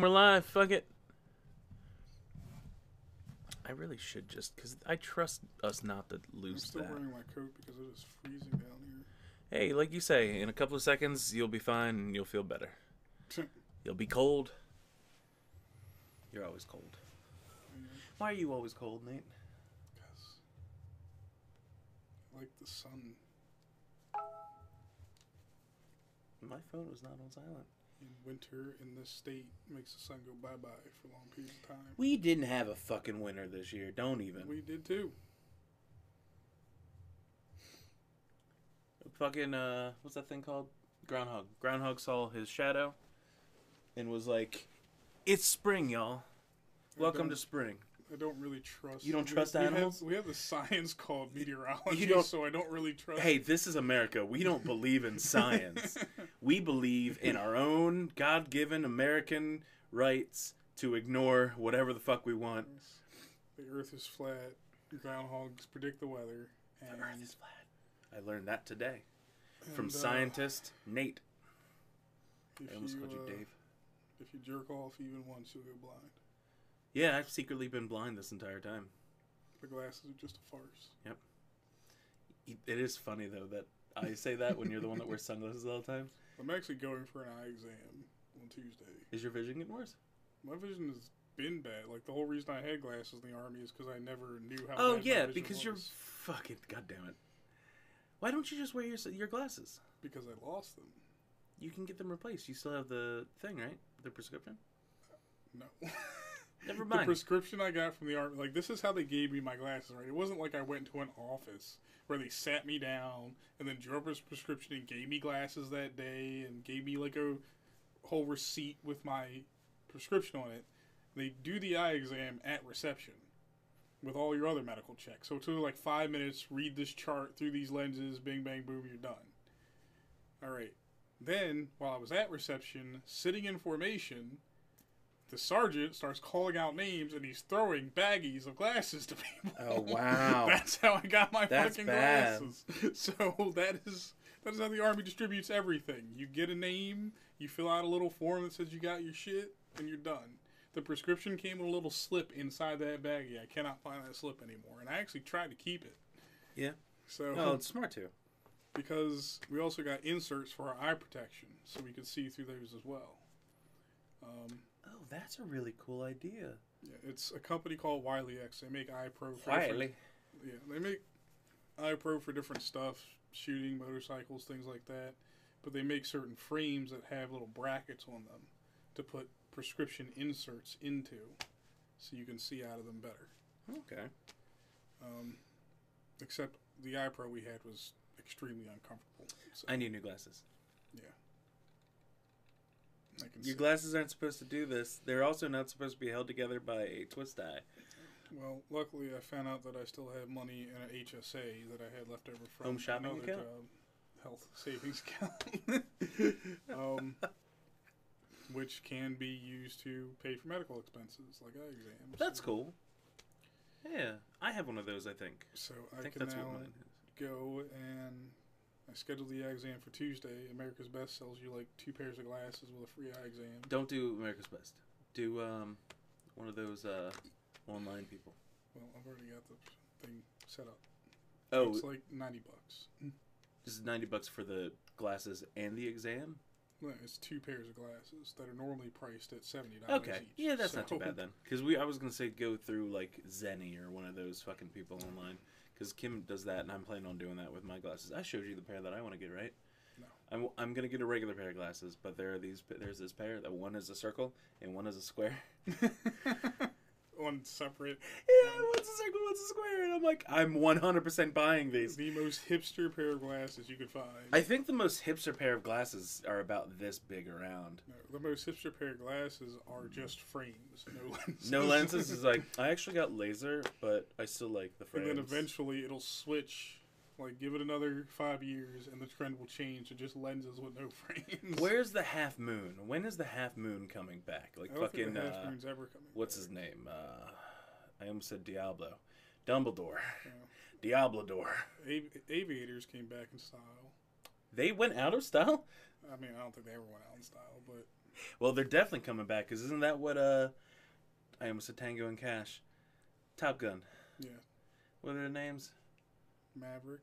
We're live. Fuck it. I really should just because I trust us not to I'm lose still that. wearing my coat because it is freezing down here. Hey, like you say, in a couple of seconds you'll be fine and you'll feel better. You'll be cold. You're always cold. Mm-hmm. Why are you always cold, Nate? Because I like the sun My phone was not on silent. In winter in this state makes the sun go bye bye for long periods of time. We didn't have a fucking winter this year. Don't even. We did too. fucking uh what's that thing called groundhog groundhog saw his shadow and was like it's spring y'all welcome to spring I don't really trust. You don't we- trust we have- animals? we have the science called meteorology, so I don't really trust. hey this is america we don't believe in science we believe in our own god-given american rights to ignore whatever the fuck we want the Earth is flat. Groundhogs predict the weather. And, the earth is flat i learned that today from uh, scientist nate i almost you, called you uh, dave If you jerk off even once, you'll go blind. Yeah i've secretly been blind this entire time The glasses are just a farce. Yep. It is funny though that i say that when you're the one that wears sunglasses all the time I'm actually going for an eye exam on Tuesday. is your vision getting worse My vision has been bad. Like the whole reason I had glasses in the army is because I never knew how. Oh yeah, because you're was, fucking goddamn it. Why don't you just wear your your glasses? because I lost them. You can get them replaced. You still have the thing, right? The prescription. No. Never the prescription I got from the army, like this is how they gave me my glasses. Right? It wasn't like I went to an office where they sat me down and then drew up a prescription and gave me glasses that day and gave me like a whole receipt with my prescription on it. They do the eye exam at reception with all your other medical checks. So it's only like five minutes. Read this chart through these lenses. Bing, bang, boom. You're done. All right. Then while I was at reception, sitting in formation, the sergeant starts calling out names and he's throwing baggies of glasses to people. Oh, wow. That's how I got my That's fucking bad. glasses. So that is that is how the army distributes everything. You get a name, you fill out a little form that says you got your shit, and you're done. The prescription came with a little slip inside that baggie. I cannot find that slip anymore, and I actually tried to keep it. Yeah. So Oh, it's smart too. because we also got inserts for our eye protection, so we could see through those as well. Um, that's a really cool idea. yeah, it's a company called Wiley X. They make eye pro. for different- Yeah, they make eye pro for different stuff, shooting, motorcycles, things like that. But they make certain frames that have little brackets on them to put prescription inserts into, so you can see out of them better. Okay. Um, except the eye pro we had was extremely uncomfortable. So, I need new glasses. Yeah. I can Your glasses aren't supposed to do this. They're also not supposed to be held together by a twist tie. Well, luckily I found out that I still have money in an HSA that I had left over from Home shopping another account? job, health savings account, um, which can be used to pay for medical expenses like eye exams. That's cool. Yeah, I have one of those. I think. So I I, think can that's now what mine is. go and I scheduled the eye exam for Tuesday. America's Best sells you like two pairs of glasses with a free eye exam. Don't do America's Best. Do um, one of those uh, online people. Well, I've already got the thing set up. Oh, It's like ninety bucks. this is ninety bucks for the glasses and the exam. No, it's two pairs of glasses that are normally priced at seventy dollars Okay, each. yeah, that's not too bad then. Because we, I was gonna say go through like Zenni or one of those fucking people online. Because Kim does that, and I'm planning on doing that with my glasses. I showed you the pair that I want to get, right? No. I'm, I'm gonna get a regular pair of glasses, but there are these. There's this pair that one is a circle and one is a square. On separate, Yeah, one's a circle, one's a square, and I'm like, I'm 100% buying these. the most hipster pair of glasses you could find. I think the most hipster pair of glasses are about this big around. no, the most hipster pair of glasses are just frames, no lenses. No lenses is like I actually got laser, but I still like the frames. and then eventually it'll switch. Like, give it another five years, and the trend will change to just lenses with no frames. Where's the half moon? When is the half moon coming back? Like fucking think the half uh, ever coming. what's back. his name? Uh, I almost said Diablo, Dumbledore, Yeah. Diablador. Av- aviators came back in style. They went out of style. I mean, I don't think they ever went out in style, but well, they're definitely coming back because isn't that what uh, I almost said Tango and Cash, Top Gun. Yeah. What are their names? Maverick.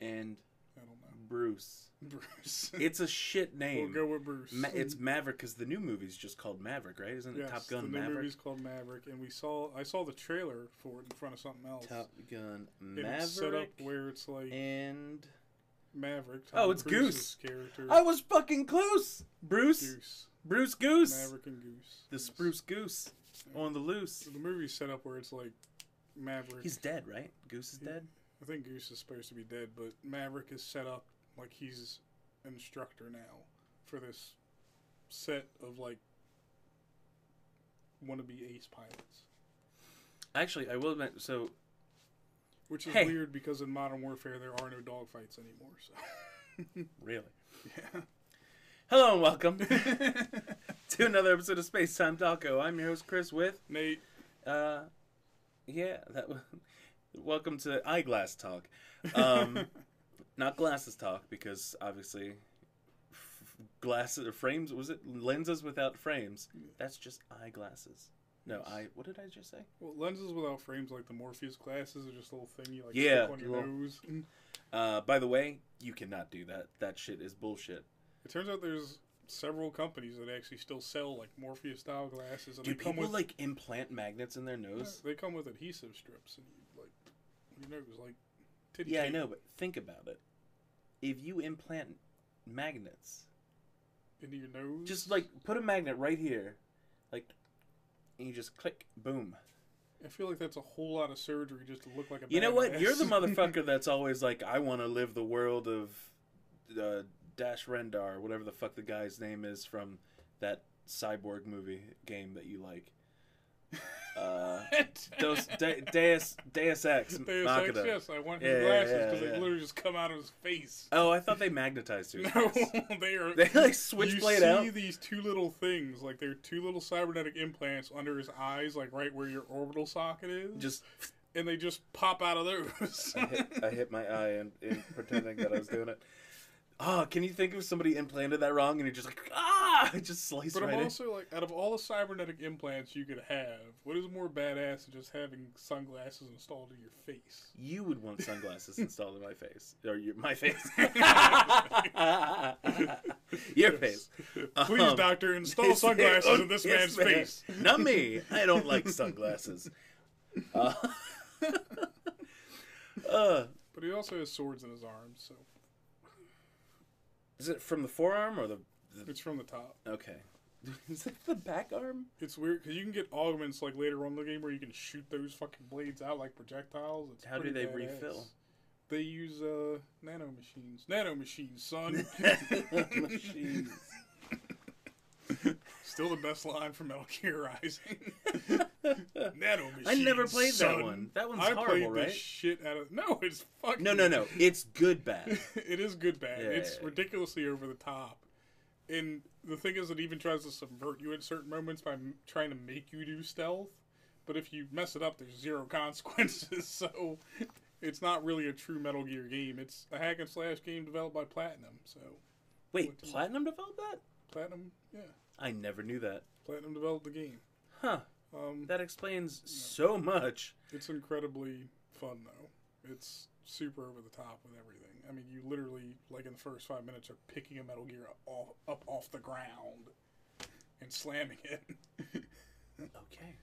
And I don't know. Bruce. Bruce. It's a shit name. We'll go with Bruce. Ma- it's Maverick because the new movie's just called Maverick, right? Isn't it yes, Top Gun the new Maverick? movie's called Maverick, and we saw I saw the trailer for it in front of something else. Top Gun And Maverick. it's set up where it's like and Maverick. Oh, Tom it's Cruise's Character. I was fucking close. Bruce. Goose. Bruce Goose. Maverick and Goose. The Yes. spruce goose on the loose. The movie's set up where it's like Maverick. He's dead, right? Goose is dead. I think Goose is supposed to be dead, but Maverick is set up like he's instructor now for this set of like wannabe ace pilots. Actually, I will admit. So Which is Hey. weird because in Modern Warfare there are no dogfights anymore. So really. yeah. Hello and welcome to another episode of Space Time Taco. I'm your host Chris with Nate, uh, yeah. That. Welcome to Eyeglass Talk. Um, not glasses talk because obviously f- glasses or frames was it lenses without frames? That's just eyeglasses. No i what did i just say? Well, lenses without frames like the Morpheus glasses are just a little thing you like Yeah, stick on your little- nose. uh by the way you cannot do that. That shit is bullshit. It turns out there's several companies that actually still sell like Morpheus style glasses, and do they come people with like implant magnets in their Yeah, nose? they come with adhesive strips, and you like your nose like titty yeah i tape. know but think about it if you implant magnets into your nose. just like put a magnet right here like and you just click boom I feel like that's a whole lot of surgery just to look like a. You know what? You're the motherfucker that's always like, I want to live the world of uh, Dash Rendar, whatever the fuck the guy's name is from that cyborg movie game that you like. Uh, Dos, De, Deus, Deus Ex Deus. Ex, yes, I want Yeah, his yeah, glasses yeah, because yeah. they literally just come out of his face. Oh, I thought they magnetized his No, they are. They like switchblade out. you see these two little things, like they're two little cybernetic implants under his eyes, like right where your orbital socket is, Just and they just pop out of those. I hit, I hit my eye in pretending that I was doing it. Oh, can you think of somebody implanted that wrong and you're just like, ah, it just sliced But right I'm in. also like, out of all the cybernetic implants you could have, what is more badass than just having sunglasses installed in your face? You would want sunglasses installed in my face, or your, my face, your face. Please, Um, doctor, install sunglasses in this man's ma'am. face. Not me. I don't like sunglasses. Uh, uh, But he also has swords in his arms, so is it from the forearm or the? the it's from the top. okay. Is it the back arm? It's weird because you can get augments like later on in the game where you can shoot those fucking blades out like projectiles. It's How do they badass. refill? They use uh nano machines. Nano machines, son. Machines. Still the best line from Metal Gear Rising. nano machines. I never played son. that one. That one's I horrible, played right? the shit out of. No, it's fucking. No, no, no. It's good bad. it is good bad. Yeah, it's yeah, yeah. ridiculously over the top. And the thing is, it even tries to subvert you at certain moments by m- trying to make you do stealth. But if you mess it up, there's zero consequences. So it's not really a true Metal Gear game. It's a hack and slash game developed by Platinum. So Wait, Platinum developed that? Platinum, yeah, I never knew that. Platinum developed the game. Huh. Um, That explains so much. it's incredibly fun though. It's super over the top with everything. I mean, you literally, like in the first five minutes, are picking a Metal Gear off, up off the ground and slamming it. Okay.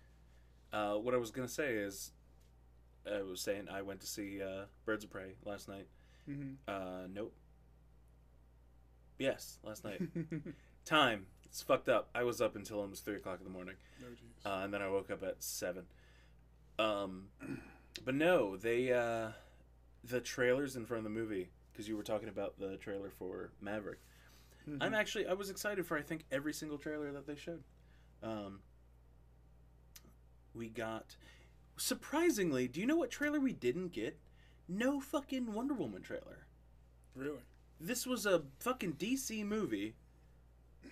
Uh, what I was gonna say is, I was saying I went to see uh, Birds of Prey last night. mm-hmm. Uh, nope. Yes, last night. Time. It's fucked up. I was up until almost three o'clock in the morning, no, jeez. uh, and then I woke up at seven. Um, but no, they uh, the trailers in front of the movie because you were talking about the trailer for Maverick. Mhm. I'm actually I was excited for I think every single trailer that they showed. Um, we got surprisingly. Do you know what trailer we didn't get? No fucking Wonder Woman trailer. really. This was a fucking DC movie,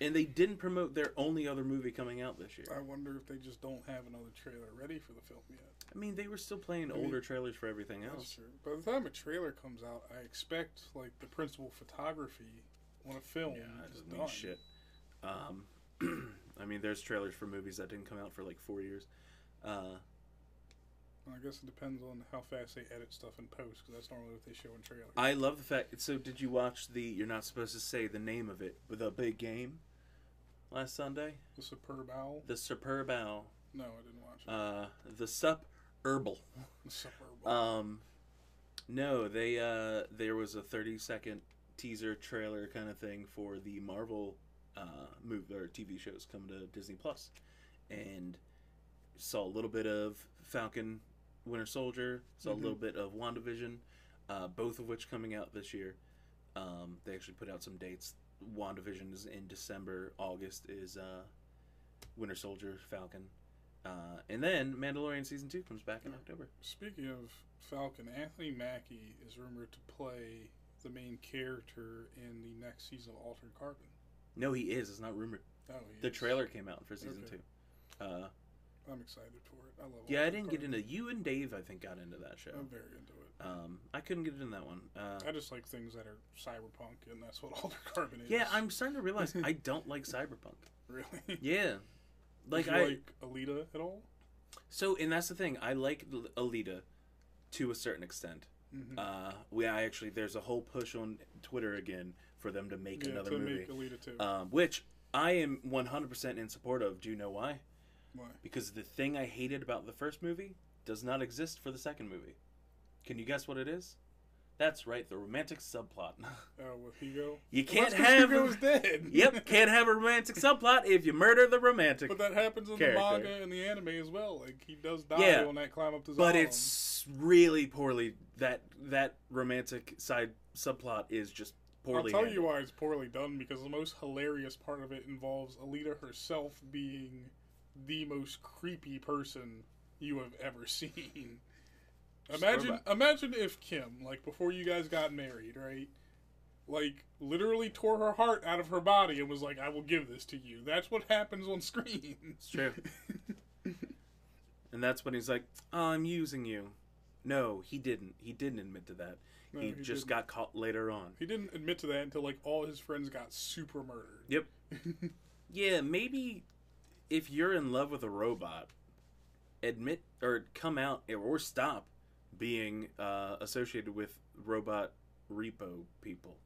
and they didn't promote their only other movie coming out this year. I wonder if they just don't have another trailer ready for the film yet. I mean, they were still playing I mean, older trailers for everything else. true. By the time a trailer comes out, I expect like the principal photography on a film Yeah, doesn't done. mean shit. Um, I mean, there's trailers for movies that didn't come out for like four years. Uh, I guess it depends on how fast they edit stuff in post, because that's normally what they show in trailers. I love the fact. So, did you watch the? You're not supposed to say the name of it, but the big game last Sunday, the Superb Owl? the Superb Owl, No, I didn't watch it. uh, the Sup Herbal. the. Um, no, they uh, there was a 30 second teaser trailer kind of thing for the Marvel uh, movie or TV shows coming to Disney Plus, and saw a little bit of Falcon, Winter Soldier, saw Mhm. a little bit of WandaVision, uh, both of which coming out this year. Um, they actually put out some dates. WandaVision is in December. August is uh, Winter Soldier, Falcon. Uh, and then Mandalorian season two comes back in October. Speaking of Falcon, Anthony Mackie is rumored to play the main character in the next season of Altered Carbon. No, he is. It's not rumored. Oh, he The is. trailer came out for season Okay. two. Uh, I'm excited for it. I love. It. Yeah, I didn't get into. You and Dave, I think, got into that show. I'm very into it. Um, I couldn't get into that one. Uh, I just like things that are cyberpunk, and that's what Altered Carbon is. yeah, I'm starting to realize I don't like cyberpunk. really. Yeah, like I. like Alita at all? So, and that's the thing. I like Alita to a certain extent. Mm-hmm. Uh, we I actually there's a whole push on Twitter again for them to make yeah, another to movie, make Alita too. um, which I am 100% in support of. Do you know why? Why? Because the thing I hated about the first movie does not exist for the second movie. Can you guess what it is? That's right, the romantic subplot. Oh, with Hugo. you can't have Hugo's dead. Yep, can't have a romantic subplot if you murder the romantic. But that happens in character. the manga and the anime as well. Like he does die Yeah. on that climb up to. But it's really poorly that that romantic side subplot is just poorly. I'll tell handled. you why it's poorly done because the most hilarious part of it involves Alita herself being the most creepy person you have ever seen. Imagine, imagine if Kim, like before you guys got married, right? Like literally tore her heart out of her body and was like, "I will give this to you." That's what happens on screen. It's true. and that's when he's like, oh, "I'm using you." No, he didn't. He didn't admit to that. No, he, he just didn't. got caught later on. He didn't admit to that until like all his friends got super murdered. Yep. Yeah, maybe if you're in love with a robot, admit or come out or stop being uh, associated with robot repo people.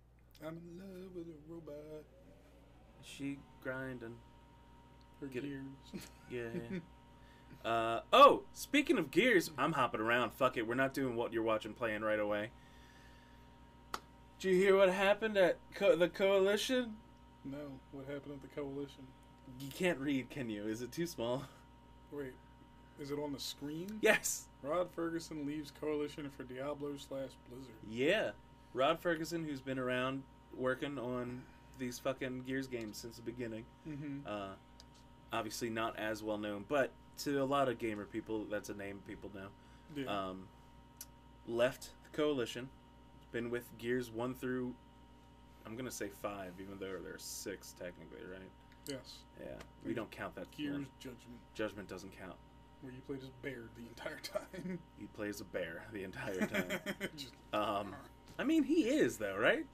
I'm in love with a robot. She grinding. Her Get it. gears. Yeah. uh, oh, speaking of gears, I'm hopping around. Fuck it, we're not doing what you're watching playing right away. Did you hear what happened at co- the coalition? no, what happened at the coalition? You can't read, can you? Is it too small? Wait, is it on the screen? Yes. Rod Ferguson leaves Coalition for Diablo slash Blizzard. Yeah. Rod Ferguson, who's been around working on these fucking Gears games since the beginning. Mm-hmm. Uh, obviously not as well known, but to a lot of gamer people, that's a name people know. Yeah. um, left the coalition. Been with Gears one through, I'm gonna say five, even though there's six technically, right? Yes. Yeah, we don't count that. Gears. Judgment, Judgment doesn't count. where you played as Baird the entire time. He plays a bear the entire time. Just, um, I mean, he is though, right?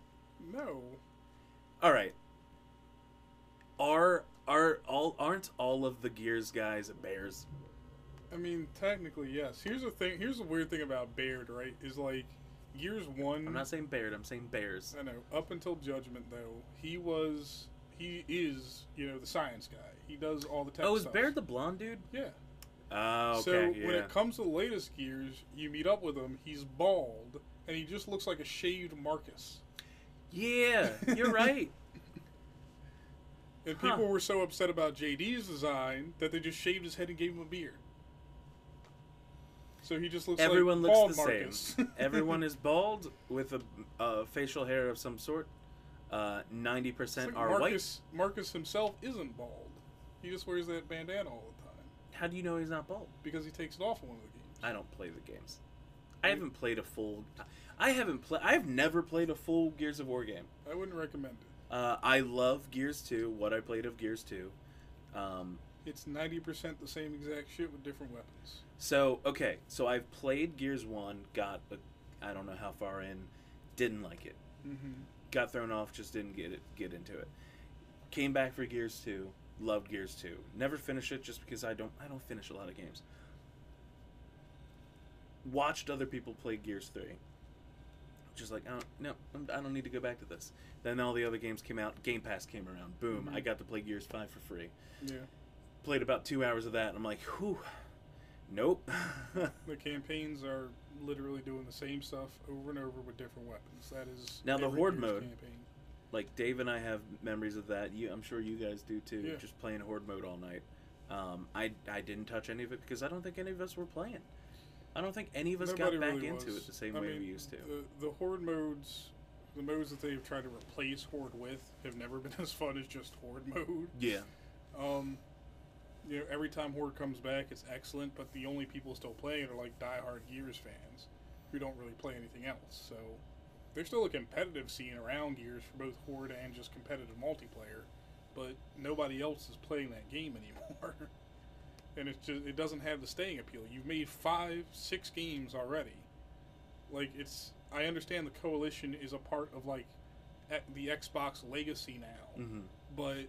no. All right. Are are all aren't all of the Gears guys bears? I mean, technically, yes. Here's the thing. Here's the weird thing about Baird, right? Is like Gears One. I'm not saying Baird. I'm saying bears. I know. Up until Judgment, though, he was, he is, you know, the science guy. He does all the tech Oh, is stuff. Baird the blonde dude? Yeah. Oh, okay. so yeah. when it comes to the latest Gears, you meet up with him. He's bald, and he just looks like a shaved Marcus. yeah, you're right. And Huh. people were so upset about JD's design that they just shaved his head and gave him a beard. So he just looks Everyone like looks the Marcus. same. Everyone is bald with a, a facial hair of some sort. Uh, Ninety It's percent like are white. Marcus, Marcus himself isn't bald. He just wears that bandana all the time How do you know he's not bald? because he takes it off in one of the games. I don't play the games. I haven't played a full. I haven't played. I've never played a full Gears of War game. I wouldn't recommend it. Uh, I love Gears Two. What I played of Gears Two. Um, It's ninety percent the same exact shit with different weapons. so okay, so I've played Gears One. Got a, I don't know how far in. Didn't like it. Mm-hmm. Got thrown off, just didn't get it, get into it. Came back for Gears 2, Loved Gears 2. Never finished it just because I don't I don't finish a lot of games. Watched other people play Gears 3. Just like, oh, no, I don't need to go back to this. Then all the other games came out. Game Pass came around. Boom, Mhm. I got to play Gears 5 for free. Yeah. Played about two hours of that, and I'm like, whew, nope. The campaigns are literally doing the same stuff over and over with different weapons. That is Now the Horde mode. Campaign. like Dave and I have memories of that. You, I'm sure you guys do too. Yeah. Just playing horde mode all night. Um, I I didn't touch any of it because I don't think any of us were playing. I don't think any of us Nobody got back really into was. it the same I way mean, we used to. The, the horde modes, the modes that they've tried to replace horde with, have never been as fun as just horde mode. yeah, Um, you know, every time horde comes back, it's excellent, but the only people still playing are like diehard Gears fans, who don't really play anything else. So there's still a competitive scene around Gears for both horde and just competitive multiplayer, but nobody else is playing that game anymore. and it's just it doesn't have the staying appeal. You've made five, six games already. Like it's, I understand the coalition is a part of like the Xbox legacy now hmm but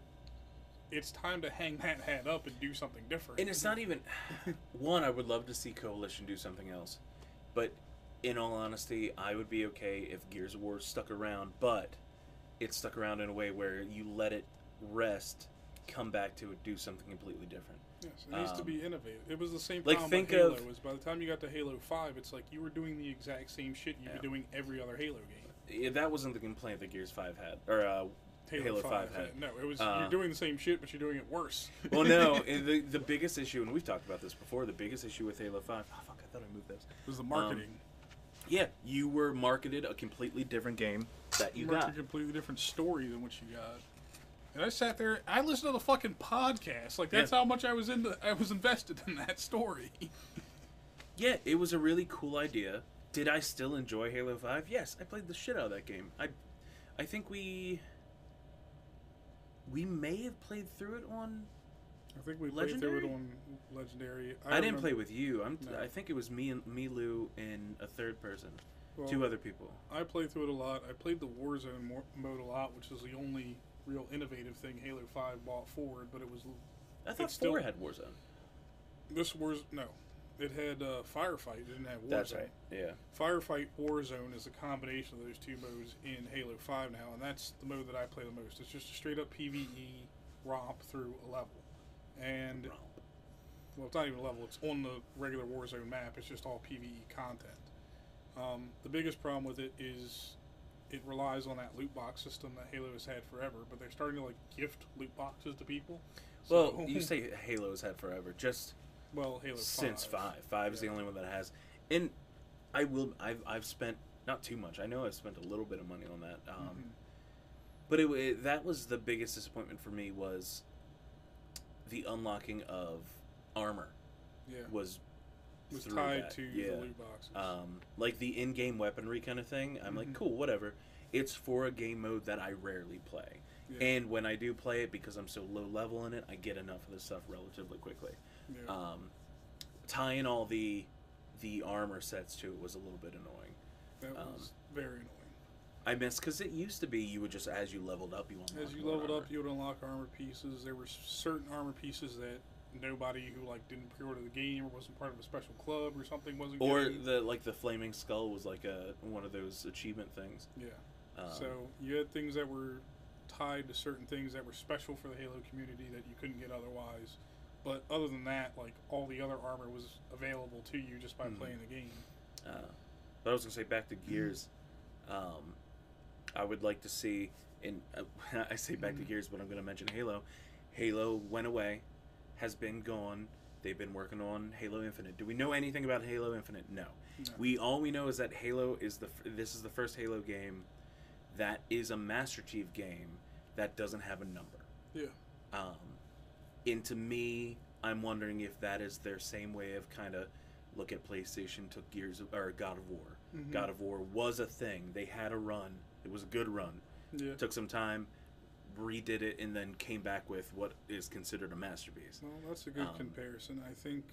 it's time to hang that hat up and do something different. and it's not even one. I would love to see Coalition do something else, but in all honesty, I would be okay if Gears of War stuck around, but it stuck around in a way where you let it rest, come back to it, do something completely different. Yes, it needs to um, be innovative. It was the same like, problem think with Halo. of- is by the time you got to Halo Five, it's like you were doing the exact same shit you've Yeah. been doing every other Halo game. Yeah, that wasn't the complaint that Gears Five had, or uh, Halo 5 had. No, it was Uh, you're doing the same shit, but you're doing it worse. well, no, and the the biggest issue, and we've talked about this before. The biggest issue with Halo Five. Oh fuck! I thought I moved this. it was the marketing. Yeah, you were marketed a completely different game that you got. a completely different story than what you got. And I sat there. I listened to the fucking podcast. Like that's Yeah. how much I was into. I was invested in that story. Yeah, it was a really cool idea. Did I still enjoy Halo Five? Yes, I played the shit out of that game. I, I think we. We may have played through it on. I think we played through Legendary? it on Legendary. I, didn't remember- play with you. I'm. No. I think it was me and Milu and a third person, well, two other people. I played through it a lot. I played the Warzone mo- mode a lot, which is the only real innovative thing Halo Five brought forward. But it was I thought It's still- had Warzone. this Wars. No, it had uh, Firefight. It didn't have Warzone. That's right. Yeah. Firefight Warzone is a combination of those two modes in Halo 5 now, and that's the mode that I play the most. It's just a straight up PvE romp through a level. And, well, it's not even a level, it's on the regular Warzone map, it's just all PvE content. Um, the biggest problem with it is it relies on that loot box system that Halo has had forever, but they're starting to, like, gift loot boxes to people. Well, you say Halo's had forever. Just well, Halo 5. since five. Five is the only one that has. And I will. I've I've spent not too much. I know I've spent a little bit of money on that. Um, Mhm. But it, it that was the biggest disappointment for me was the unlocking of armor Yeah. was was tied that. to yeah. the loot boxes. Um, like the in-game weaponry kind of thing. I'm like, Mhm. cool, whatever. It's for a game mode that I rarely play. yeah. And when I do play it, because I'm so low level in it, I get enough of this stuff relatively quickly. Yeah. Um, tying all the the armor sets to it was a little bit annoying. that um, was very annoying. I miss because it used to be you would just as you leveled up you unlocked As you leveled armor. up, you would unlock armor pieces. There were certain armor pieces that nobody who like didn't pre-order the game or wasn't part of a special club or something wasn't. or getting. the like the flaming skull was like a one of those achievement things. yeah. Um, so you had things that were tied to certain things that were special for the Halo community that you couldn't get otherwise. But other than that, like all the other armor was available to you just by Mhm. playing the game. Uh, but I was gonna say back to Gears. Um, I would like to see, and uh, I say back to Mhm. Gears, but I'm gonna mention Halo. Halo went away, has been gone. They've been working on Halo Infinite. Do we know anything about Halo Infinite? No. No. We all we know is that Halo is the this is the first Halo game that is a Master Chief game that doesn't have a number. Yeah. Um, and to me, I'm wondering if that is their same way of kind of look at PlayStation took Gears of, or God of War. Mhm. God of War was a thing. They had a run. It was a good run. Yeah. Took some time, redid it, and then came back with what is considered a masterpiece. Well, that's a good Um, comparison. I think.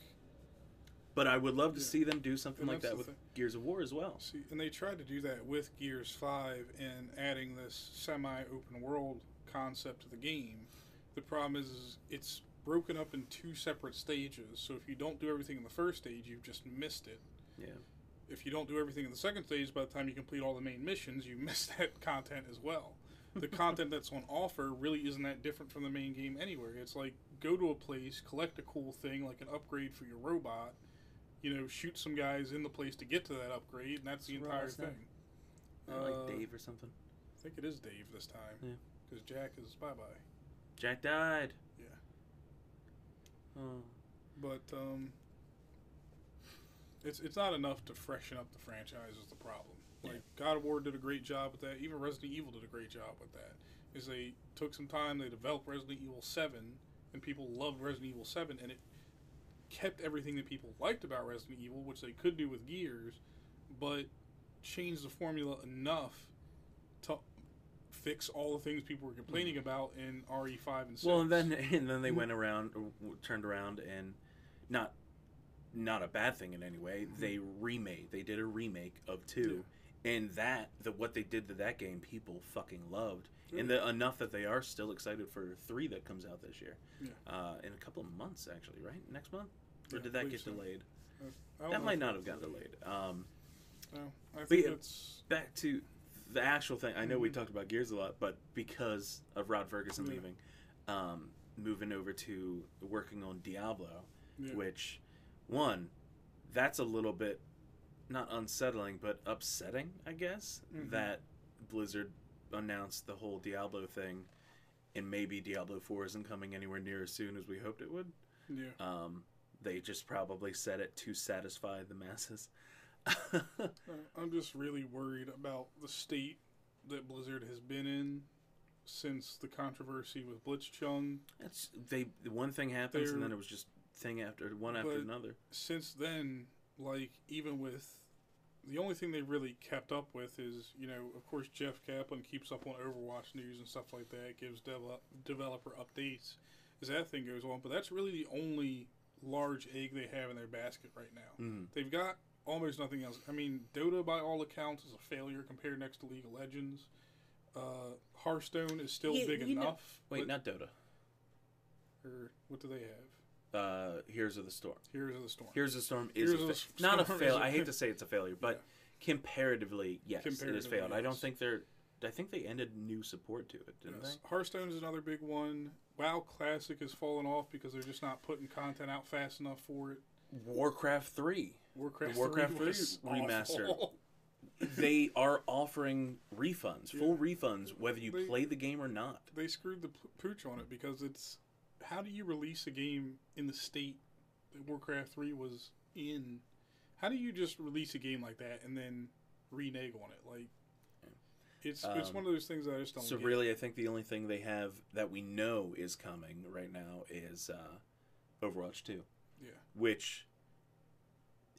But I would love to Yeah. see them do something And like that with thing. Gears of War as well. See, and they tried to do that with Gears Five and adding this semi-open world concept to the game, The problem is, is it's broken up in two separate stages. So if you don't do everything in the first stage, you've just missed it. Yeah. If you don't do everything in the second stage, by the time you complete all the main missions, you miss that content as well. The content that's on offer really isn't that different from the main game anywhere. It's like go to a place, collect a cool thing like an upgrade for your robot, you know, shoot some guys in the place to get to that upgrade, and that's the What's entire thing. Not like Uh, Dave or something. I think it is Dave this time. Yeah. Because Jack is bye bye. Jack died. Yeah. Oh. But um, it's it's not enough to freshen up the franchise. Is the problem? Yeah. Like God of War did a great job with that. Even Resident Evil did a great job with that. Is they took some time. They developed Resident Evil Seven, and people loved Resident Evil Seven, and it kept everything that people liked about Resident Evil, which they could do with Gears, but changed the formula enough to fix all the things people were complaining about in RE five and six. Well, and then and then they went around, turned around, and not not a bad thing in any way. They remade. They did a remake of two, and that the what they did to that game, people fucking loved, and the, enough that they are still excited for three that comes out this year, Yeah. uh, in a couple of months actually, right? Next month, or Yeah, did that get so. delayed? I don't That might not have gotten was- delayed. Um, No, I think it's back to the actual thing. I know we Mhm. talked about Gears a lot, but because of Rod Ferguson Yeah. leaving, um, moving over to working on Diablo, yeah. which one, that's a little bit not unsettling, but upsetting, I guess, Mhm. that Blizzard announced the whole Diablo thing, and maybe Diablo Four isn't coming anywhere near as soon as we hoped it would. yeah. Um, they just probably said it to satisfy the masses. I'm just really worried about the state that Blizzard has been in since the controversy with Blitzchung. That's they. One thing happens, and They're- then it was just thing after one after another. Since then, like even with the only thing they really kept up with is, you know, of course Jeff Kaplan keeps up on Overwatch news and stuff like that, gives dev- developer updates as that thing goes on. But that's really the only large egg they have in their basket right now. Mm. They've got almost nothing else. I mean, Dota, by all accounts, is a failure compared next to League of Legends. Uh, Hearthstone is still Yeah, big you know- enough. Wait, not Dota. or what do they have? Uh, Heroes of the Storm. Heroes of the Storm. Heroes of the Storm is Heroes a of fa- the not a Storm is fail. a- I hate to say it's a failure, but comparatively, yes, it has Comparatively, failed. I don't think they're. I think they ended new support to it, didn't Yes. Hearthstone is another big one. WoW Classic has fallen off because they're just not putting content out fast enough for it. Warcraft three. Warcraft, The Warcraft 3 was 3 remaster. they are offering refunds, full refunds, whether you They- play the game or not. they screwed the pooch on it because it's how do you release a game in the state that Warcraft 3 was in? How do you just release a game like that and then renege on it? Like it's it's Um, one of those things that I just don't So get. really, I think the only thing they have that we know is coming right now is uh, Overwatch Two. Yeah. Which,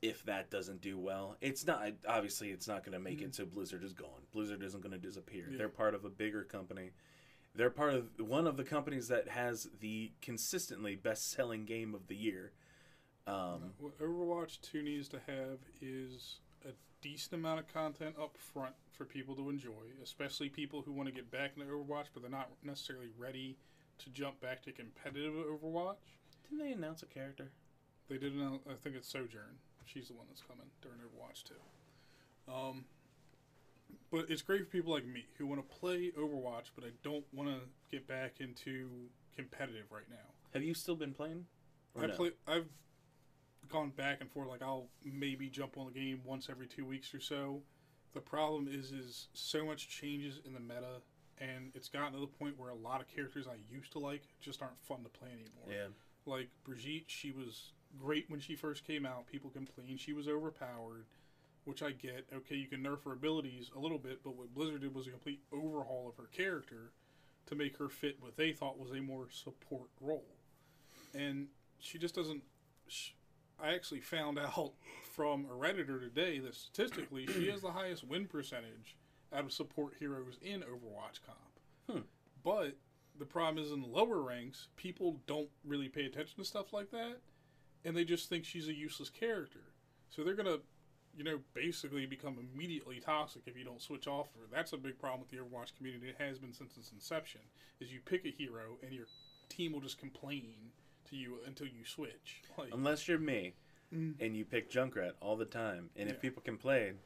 if that doesn't do well, it's not obviously it's not going to make it so Blizzard is gone. Blizzard isn't going to disappear. Mm-hmm. Yeah. They're part of a bigger company. They're part of one of the companies that has the consistently best-selling game of the year. Um, What Overwatch 2 needs to have is a decent amount of content up front for people to enjoy, especially people who want to get back into Overwatch but they're not necessarily ready to jump back to competitive Overwatch. didn't they announce a character? They did announce, I think it's Sojourn. She's the one that's coming during Overwatch 2. Um, but it's great for people like me who want to play Overwatch, but I don't want to get back into competitive right now. Have you still been playing? I no? play. I've gone back and forth. Like I'll maybe jump on the game once every two weeks or so. The problem is, is so much changes in the meta, and it's gotten to the point where a lot of characters I used to like just aren't fun to play anymore. Yeah. Like Brigitte, she was great when she first came out. People complained she was overpowered, which I get. Okay, you can nerf her abilities a little bit, but what Blizzard did was a complete overhaul of her character to make her fit what they thought was a more support role. And she just doesn't. Sh- I actually found out from a Redditor today that statistically she has the highest win percentage out of support heroes in Overwatch comp. Hmm. But the problem is in lower ranks, people don't really pay attention to stuff like that, and they just think she's a useless character. So they're gonna, you know, basically become immediately toxic if you don't switch off her. That's a big problem with the Overwatch community. It has been since its inception. Is you pick a hero and you're team will just complain to you until you switch. Like, Unless you're me Mm. and you pick Junkrat all the time, and Yeah. if people complain,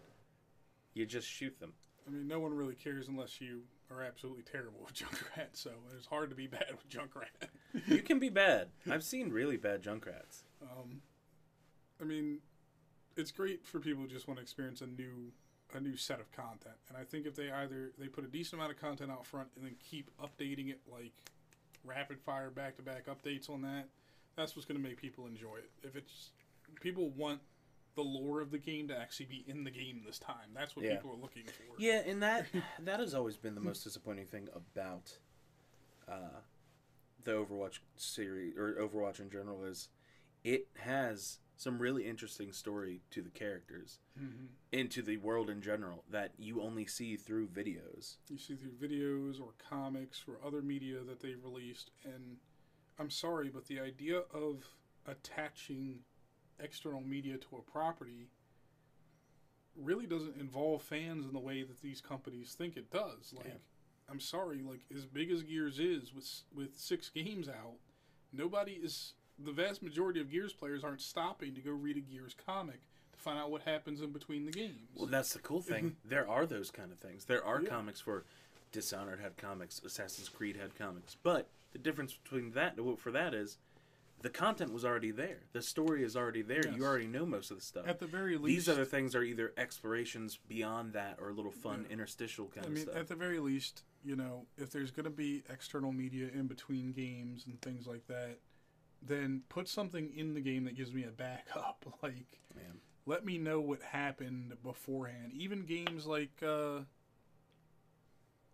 you just shoot them. I mean, no one really cares unless you are absolutely terrible with Junkrat. So it's hard to be bad with Junkrat. You can be bad. I've seen really bad Junkrats. Um, I mean, it's great for people who just want to experience a new a new set of content. And I think if they either they put a decent amount of content out front and then keep updating it like rapid fire back to back updates on that, that's what's going to make people enjoy it. If it's people want the lore of the game to actually be in the game this time. That's what Yeah. people are looking for. Yeah, and that that has always been the most disappointing thing about uh, the Overwatch series or Overwatch in general is it has some really interesting story to the characters hmm and to the world in general that you only see through videos. You see through videos or comics or other media that they've released, and I'm sorry, but the idea of attaching external media to a property really doesn't involve fans in the way that these companies think it does. Like, Yeah. I'm sorry, like as big as Gears is with with six games out, nobody is the vast majority of Gears players aren't stopping to go read a Gears comic to find out what happens in between the games. Well, that's the cool thing. there are those kind of things. There are Yeah. comics for Dishonored had comics, Assassin's Creed had comics, but the difference between that and what for that is the content was already there. The story is already there. Yes. You already know most of the stuff. At the very least, These other things are either explorations beyond that or a little fun Yeah. interstitial kind I of mean, stuff. at the very least, you know, if there's going to be external media in between games and things like that, then put something in the game that gives me a backup. Like, Yeah. let me know what happened beforehand. Even games like, uh,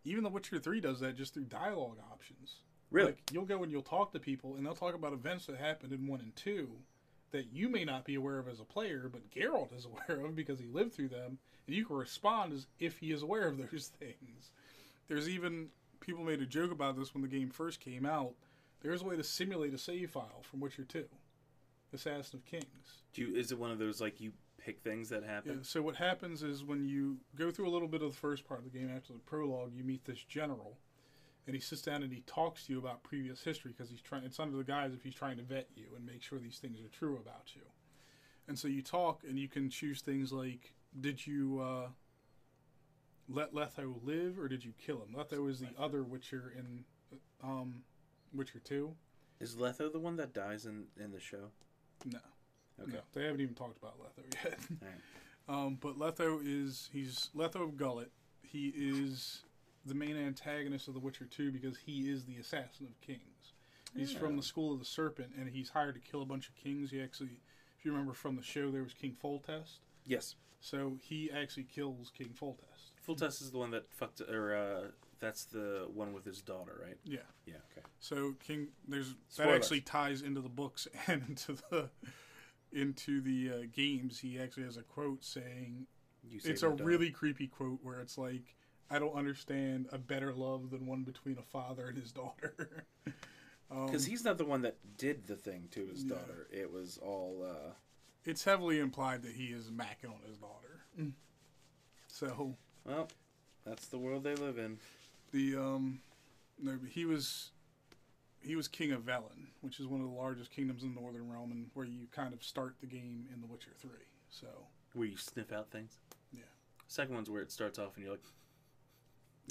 even The Witcher 3 does that just through dialogue options. Really? Like, you'll go and you'll talk to people, and they'll talk about events that happened in 1 and 2 that you may not be aware of as a player, but Geralt is aware of because he lived through them, and you can respond as if he is aware of those things. There's even people made a joke about this when the game first came out. There's a way to simulate a save file from Witcher 2, Assassin of Kings. Do you, is it one of those like you pick things that happen? Yeah, happen? so what happens is when you go through a little bit of the first part of the game after the prologue, you meet this general, and he sits down and he talks to you about previous history because he's trying. It's under the guise if he's trying to vet you and make sure these things are true about you. And so you talk, and you can choose things like, did you uh, let Letho live or did you kill him? Letho is the other Witcher in um, Witcher Two. Is Letho the one that dies in in the show? No. Okay. No, they haven't even talked about Letho yet. Um, but Letho is he's Letho of Gulet. He is the main antagonist of The Witcher 2 because he is the assassin of kings. He's from the school of the serpent and he's hired to kill a bunch of kings. He actually if you remember from the show there was King Foltest. Yes. So he actually kills King Foltest. Full Test is the one that fucked or uh that's the one with his daughter, right? Yeah. Yeah, okay. So King, there's that actually ties into the books and into the into the uh, games. He actually has a quote saying, You "It's a her really creepy quote where it's like, I don't understand a better love than one between a father and his daughter." um, Because he's not the one that did the thing to his Yeah. daughter. It was all. uh it's heavily implied that he is macking on his daughter. So Well, that's the world they live in. the um, no, but he was he was king of Velen, which is one of the largest kingdoms in the Northern Realm, and where you kind of start the game in The Witcher Three. So Where you sniff out things. Yeah. Second one's where it starts off and you're like,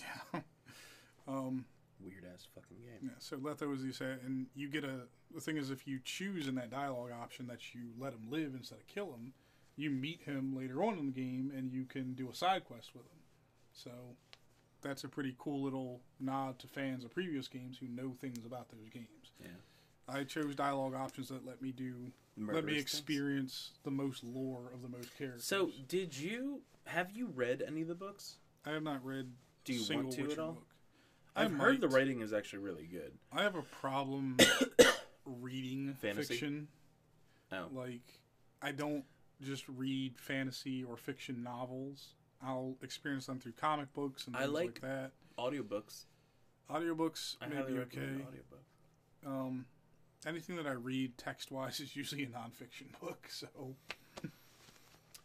yeah. um, weird ass fucking game. yeah. So Letho is the assassin, and you get a. The thing is, if you choose in that dialogue option that you let him live instead of kill him, you meet him later on in the game, and you can do a side quest with him. So that's a pretty cool little nod to fans of previous games who know things about those games. Yeah. I chose dialogue options that let me do let Murderous me things. experience the most lore of the most characters. So, did you have you read any of the books? I have not read Do you single want to at all? book. I I've heard the writing is actually really good. I have a problem reading Fantasy? fiction. Oh. Like, I don't just read fantasy or fiction novels. I'll experience them through comic books and I things like, like- that. Audiobooks. Audiobooks I may be okay. audiobook. Um, anything that I read text wise is usually a nonfiction book. So,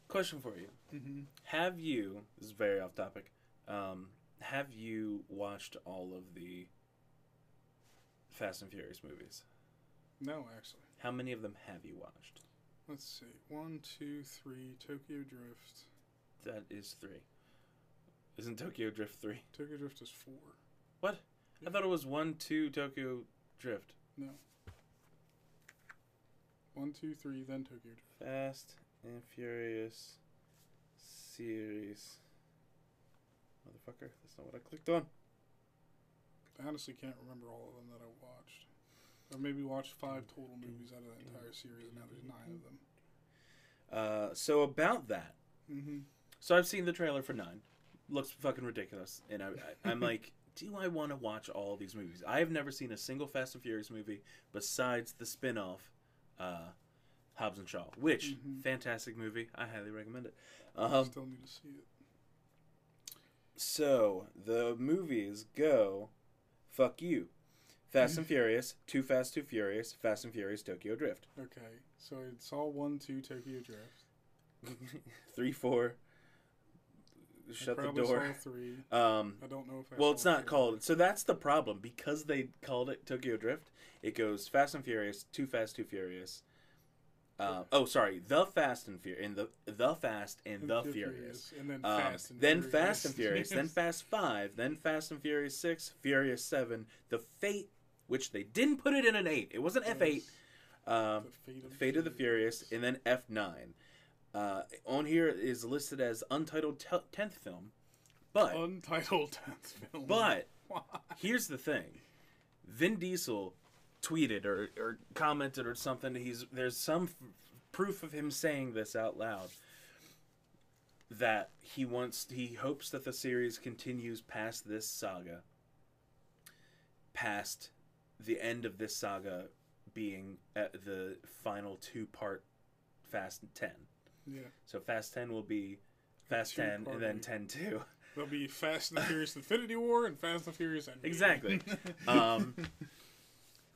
Question for you: hmm Have you? This is very off topic. Um, have you watched all of the Fast and Furious movies? No, actually. How many of them have you watched? Let's see. One, two, three. Tokyo Drift. That is three. Isn't Tokyo Drift three? Tokyo Drift is four. What? I thought it was one, two, Tokyo Drift. No. One, two, three, then Tokyo Drift. Fast and Furious series. Motherfucker, that's not what I clicked on. I honestly can't remember all of them that I watched. I maybe watched five total movies out of that entire series, and now there's nine of them. Uh, so about that, Mm-hmm. so I've seen the trailer for nine. Looks fucking ridiculous, and I, I I'm like, do I want to watch all these movies? I have never seen a single Fast and Furious movie besides the spin-off, uh, Hobbs and Shaw, which Mhm. fantastic movie. I highly recommend it. I Um, still need to see it. So the movies go, fuck you, Fast and Furious, Too Fast, Too Furious, Fast and Furious, Tokyo Drift, Okay, so it's all one, two, Tokyo Drift. three, four. Shut the door. Three. Um, I don't know if I well, it's not four. called. So that's the problem because they called it Tokyo Drift. It goes Fast and Furious, Too Fast, Too Furious. Uh, oh, sorry, the Fast and Furious, and the the Fast and And the Furious, Furious. and then Um, Fast and then Furious. Fast and Furious, then Fast Five, then Fast and Furious Six, Furious Seven, the Fate, which they didn't put it in an eight. It wasn't F eight. Um, The Fate of the of the Furious, and then F nine. Uh, on here is listed as untitled tenth film, but Untitled tenth film. but Why? here's the thing: Vin Diesel tweeted or, or commented or something. He's there's some f- proof of him saying this out loud that he wants he hopes that the series continues past this saga, past the end of this saga being at the final two part Fast Ten. yeah, So Fast Ten will be Fast Ten and then. Ten Two. there'll be Fast and the Furious Infinity War and Fast and the Furious Endgame. Exactly. Um,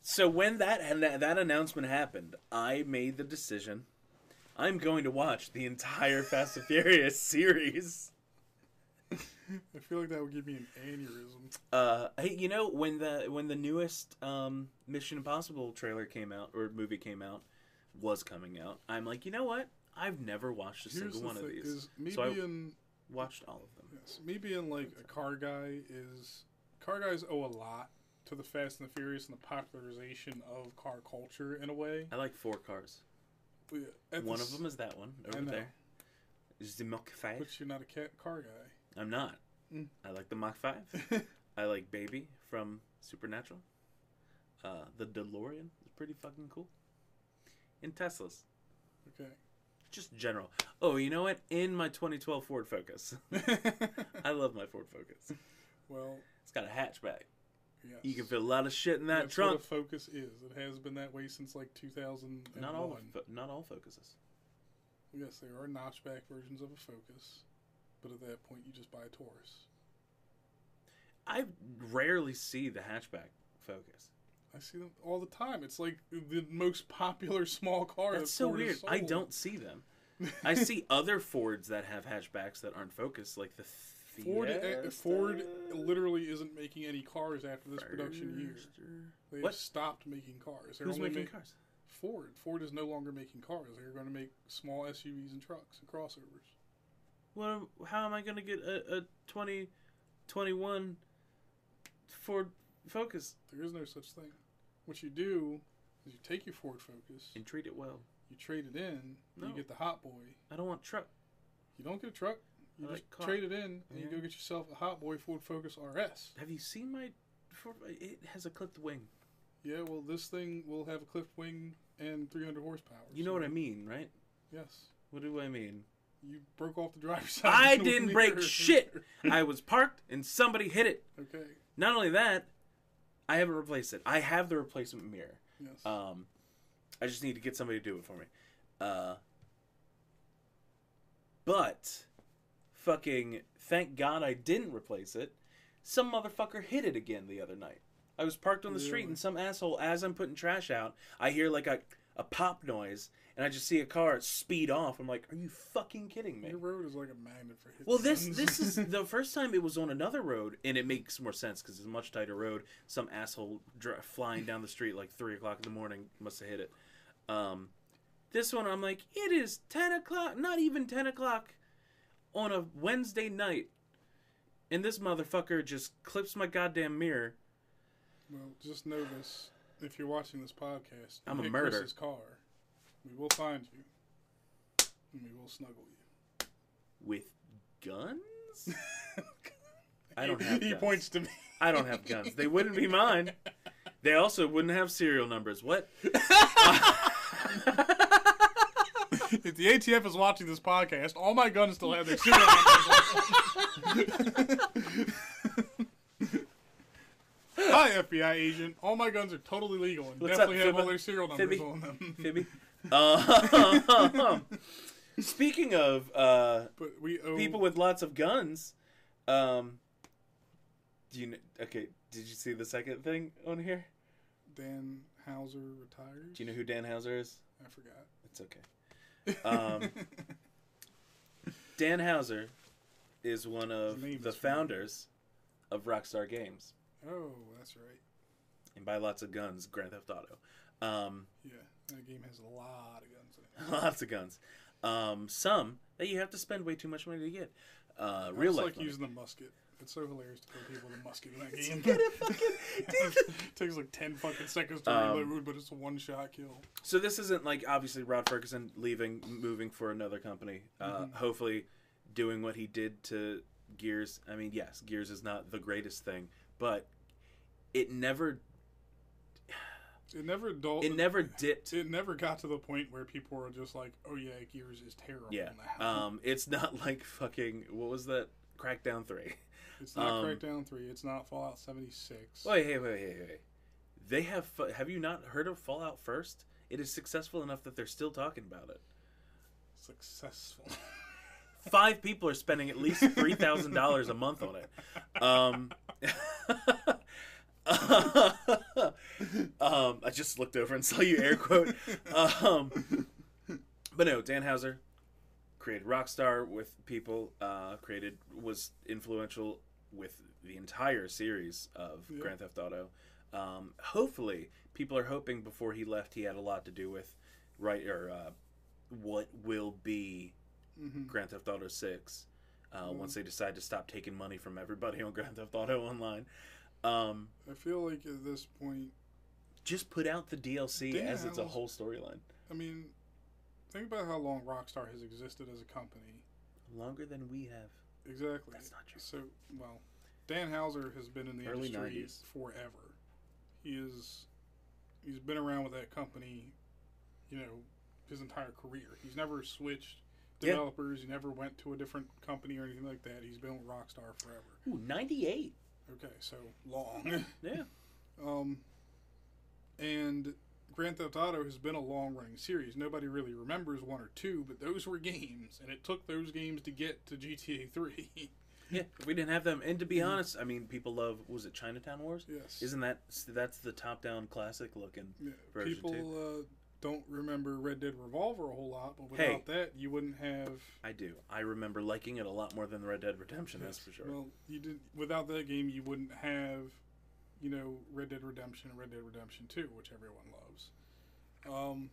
so when that and that, that announcement happened, I made the decision. I'm going to watch the entire Fast and Furious series. I feel like that would give me an aneurysm. Uh, hey, you know when the when the newest um, Mission Impossible trailer came out or movie came out was coming out, I'm like, you know what? I've never watched a Here's single one of these. me So I- being Watched all of them. yes, me being like a car guy is car guys owe a lot to the Fast and the Furious and the popularization of car culture in a way. I like four cars. Yeah, One of them is that one over there. Is the Mach Five. But you're not a cat car guy. I'm not. Mm. I like the Mach 5. I like Baby from Supernatural. Uh, the DeLorean is pretty fucking cool. And Teslas. okay. Just general. Oh, you know what? In my 2012 Ford Focus. I love my Ford Focus. well, It's got a hatchback. Yes. You can fit a lot of shit in that That's trunk. what a Focus is. It has been that way since like 2001. Not all, not all Focuses. Yes, there are notchback versions of a Focus, but at that point you just buy a Taurus. I rarely see the hatchback Focus. I see them all the time. It's like the most popular small car. That's that so Ford has weird. I don't see them. I see other Fords that have hatchbacks that aren't Focus, like the Ford. uh, Ford literally isn't making any cars after this production year. They What? stopped making cars. They're Who's only making ma- cars? Ford. Ford is no longer making cars. They're going to make small SUVs and trucks and crossovers. Well, how am I going to get a, a 2021 Ford Focus There is no such thing. What you do is you take your Ford Focus, and treat it well? you trade it in, No. you get the Hot Boy. I don't want truck. You don't get a truck. You I just like trade it in, and you go get yourself a Hot Boy Ford Focus RS. Have you seen my It has a clipped wing. Yeah, well, this thing will have a clipped wing and 300 horsepower. You know so- what I mean, right? Yes. What do I mean? You broke off the driver's side. I didn't break shit. I was parked and somebody hit it. okay. Not only that, I haven't replaced it. I have the replacement mirror. Yes. Um, I just need to get somebody to do it for me. Uh, but fucking thank God I didn't replace it. Some motherfucker hit it again the other night. I was parked on the street and some asshole, as I'm putting trash out, I hear like a a pop noise, and I just see a car speed off. I'm like, are you fucking kidding me? Your road is like a magnet for hit Well, this this is the first time it was on another road, and it makes more sense because it's a much tighter road. Some asshole dri flying down the street like three o'clock in the morning must have hit it. Um, this one, I'm like, it is ten o'clock, not even ten o'clock, on a Wednesday night, and this motherfucker just clips my goddamn mirror. Well, just know this: if you're watching this podcast, I'm a murderer. Chris's car. We will find you, and we will snuggle you. with guns. I don't have He guns. points to me. I don't have guns. They wouldn't be mine. They also wouldn't have serial numbers. What? if the ATF is watching this podcast, all my guns still have their serial numbers. Hi, FBI agent. All my guns are totally legal and What's definitely up, have all their serial numbers Fibby? on them. Phoebe? Uh, speaking of uh, But we owe people with lots of guns, um, do you kn- okay? Did you see the second thing on here? Dan Houser retires. Do you know who Dan Houser is? I forgot. It's okay. Um, Dan Houser is one of the founders of Rockstar Games, oh, that's right. and by lots of guns, Grand Theft Auto. Um, Yeah, that game has a lot of guns in it. lots of guns. Um, some that you have to spend way too much money to get. Uh, real life like money. using the musket. It's so hilarious to kill people with a musket in that It's game. gonna fucking- takes like ten fucking seconds to Um, reload, but it's a one shot kill. So this isn't like obviously Rod Ferguson leaving, moving for another company. Uh, Mhm. Hopefully, doing what he did to Gears. I mean, yes, Gears is not the greatest thing, but it never, It never dull. it never dipped. It never got to the point where people were just like, "Oh yeah, Gears is terrible." Yeah, now. um, it's not like fucking what was that? Crackdown three. It's not um, Crackdown Three. It's not Fallout seventy six. Wait, hey, wait, wait, wait. They have. Have you not heard of Fallout First? It is successful enough that they're still talking about it. Successful. Five people are spending at least three thousand dollars a month on it. Um, um, I just looked over and saw you air quote. Um, but no, Dan Houser created Rockstar with people. Uh, created was influential with the entire series of Yeah. Grand Theft Auto. Um, hopefully, people are hoping before he left, he had a lot to do with right or uh, what will be hmm Grand Theft Auto Six. Uh, Mm. Once they decide to stop taking money from everybody on Grand Theft Auto Online, um, I feel like at this point, just put out the DLC Dan as it's a whole storyline. I mean, think about how long Rockstar has existed as a company. Longer than we have. Exactly. That's not true. So, well, Dan Hauser has been in the Early industry 90s. forever. He is, he's been around with that company, you know, his entire career. He's never switched Yeah. developers. He never went to a different company or anything like that. He's been with Rockstar forever. Ooh, 98. Okay, so long. Yeah. um, and Grand Theft Auto has been a long running series. Nobody really remembers one or two, but those were games, and it took those games to get to GTA 3. Yeah. We didn't have them, and to be Mhm. honest, I mean, people love. Was it Chinatown Wars? yes. Isn't that that's the top-down classic looking? Yeah, version people uh, don't remember Red Dead Revolver a whole lot, but Hey. without that, you wouldn't have. I do. I remember liking it a lot more than Red Dead Redemption. That's for sure. Well, you did without that game, you wouldn't have, you know, Red Dead Redemption and Red Dead Redemption Two, which everyone loves. Um,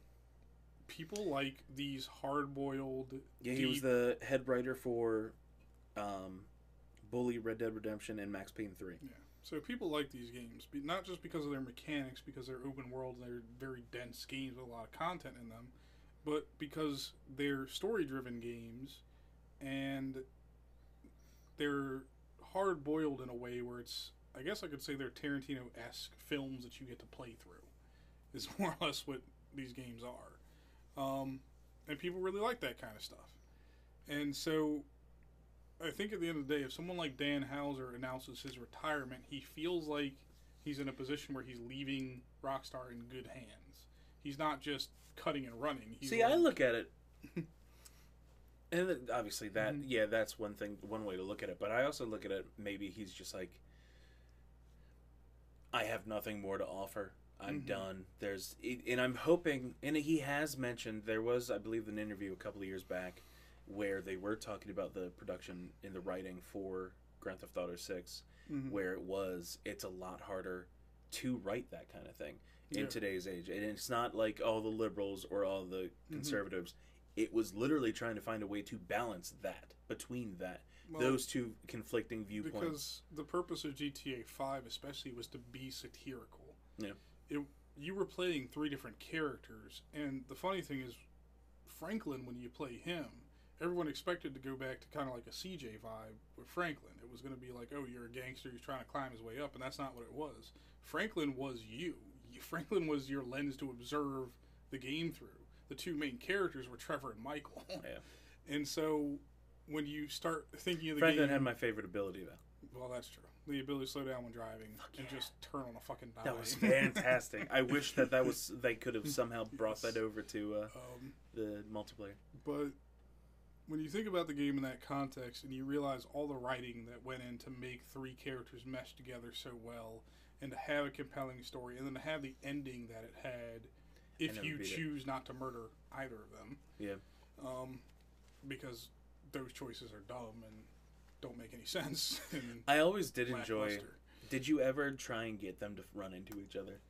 people like these hard-boiled. yeah, he was the head writer for um, Bully, Red Dead Redemption, and Max Payne Three. Yeah. So people like these games, not just because of their mechanics, because they're open world and they're very dense games with a lot of content in them, but because they're story-driven games, and they're hard-boiled in a way where it's, I guess I could say they're Tarantino-esque films that you get to play through. Is more or less what these games are, um, and people really like that kind of stuff, and so I think at the end of the day, if someone like Dan Houser announces his retirement, he feels like he's in a position where he's leaving Rockstar in good hands. He's not just cutting and running. He's See, I look at it, and obviously that Mhm. yeah, that's one thing, one way to look at it. But I also look at it maybe he's just like, I have nothing more to offer. I'm Mhm. done. There's and I'm hoping, and he has mentioned there was, I believe, an interview a couple of years back where they were talking about the production and the writing for Grand Theft Auto 6 Mhm. where it was it's a lot harder to write that kind of thing in today's age and it's not like all the liberals or all the Mm-hmm. conservatives it was literally trying to find a way to balance that between that Well, those two conflicting viewpoints because the purpose of GTA 5 especially was to be satirical. Yeah. It, you were playing three different characters and the funny thing is Franklin when you play him everyone expected to go back to kind of like a CJ vibe with Franklin. It was going to be like, "Oh, you're a gangster, he's trying to climb his way up," and that's not what it was. Franklin was you. You- Franklin was your lens to observe the game through. The two main characters were Trevor and Michael. Yeah. And so when you start thinking of the game. franklin game, had my favorite ability though well, that's true. The ability to slow down when driving and just turn on a fucking dime. that was fantastic i wish that that was they could have somehow brought that over to uh, um, the multiplayer but when you think about the game in that context and you realize all the writing that went in to make three characters mesh together so well and to have a compelling story and then to have the ending that it had if you beat it. choose not to murder either of them yeah um, because those choices are dumb and don't make any sense i always did enjoy did you ever try and get them to run into each other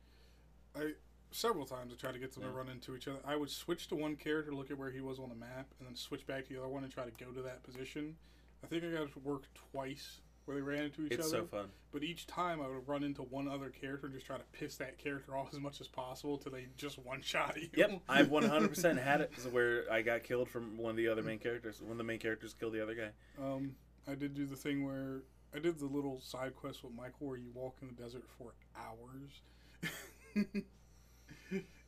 I several times I tried to get them Yeah. to run into each other. I would switch to one character, look at where he was on the map, and then switch back to the other one and try to go to that position. I think I got to work twice where they ran into each it's other. so fun But each time I would run into one other character and just try to piss that character off as much as possible till they just one shot you. Yep, I've 100% had it where I got killed from one of the other main characters. One of the main characters killed the other guy. Um, I did do the thing where I did the little side quest with Michael where you walk in the desert for hours.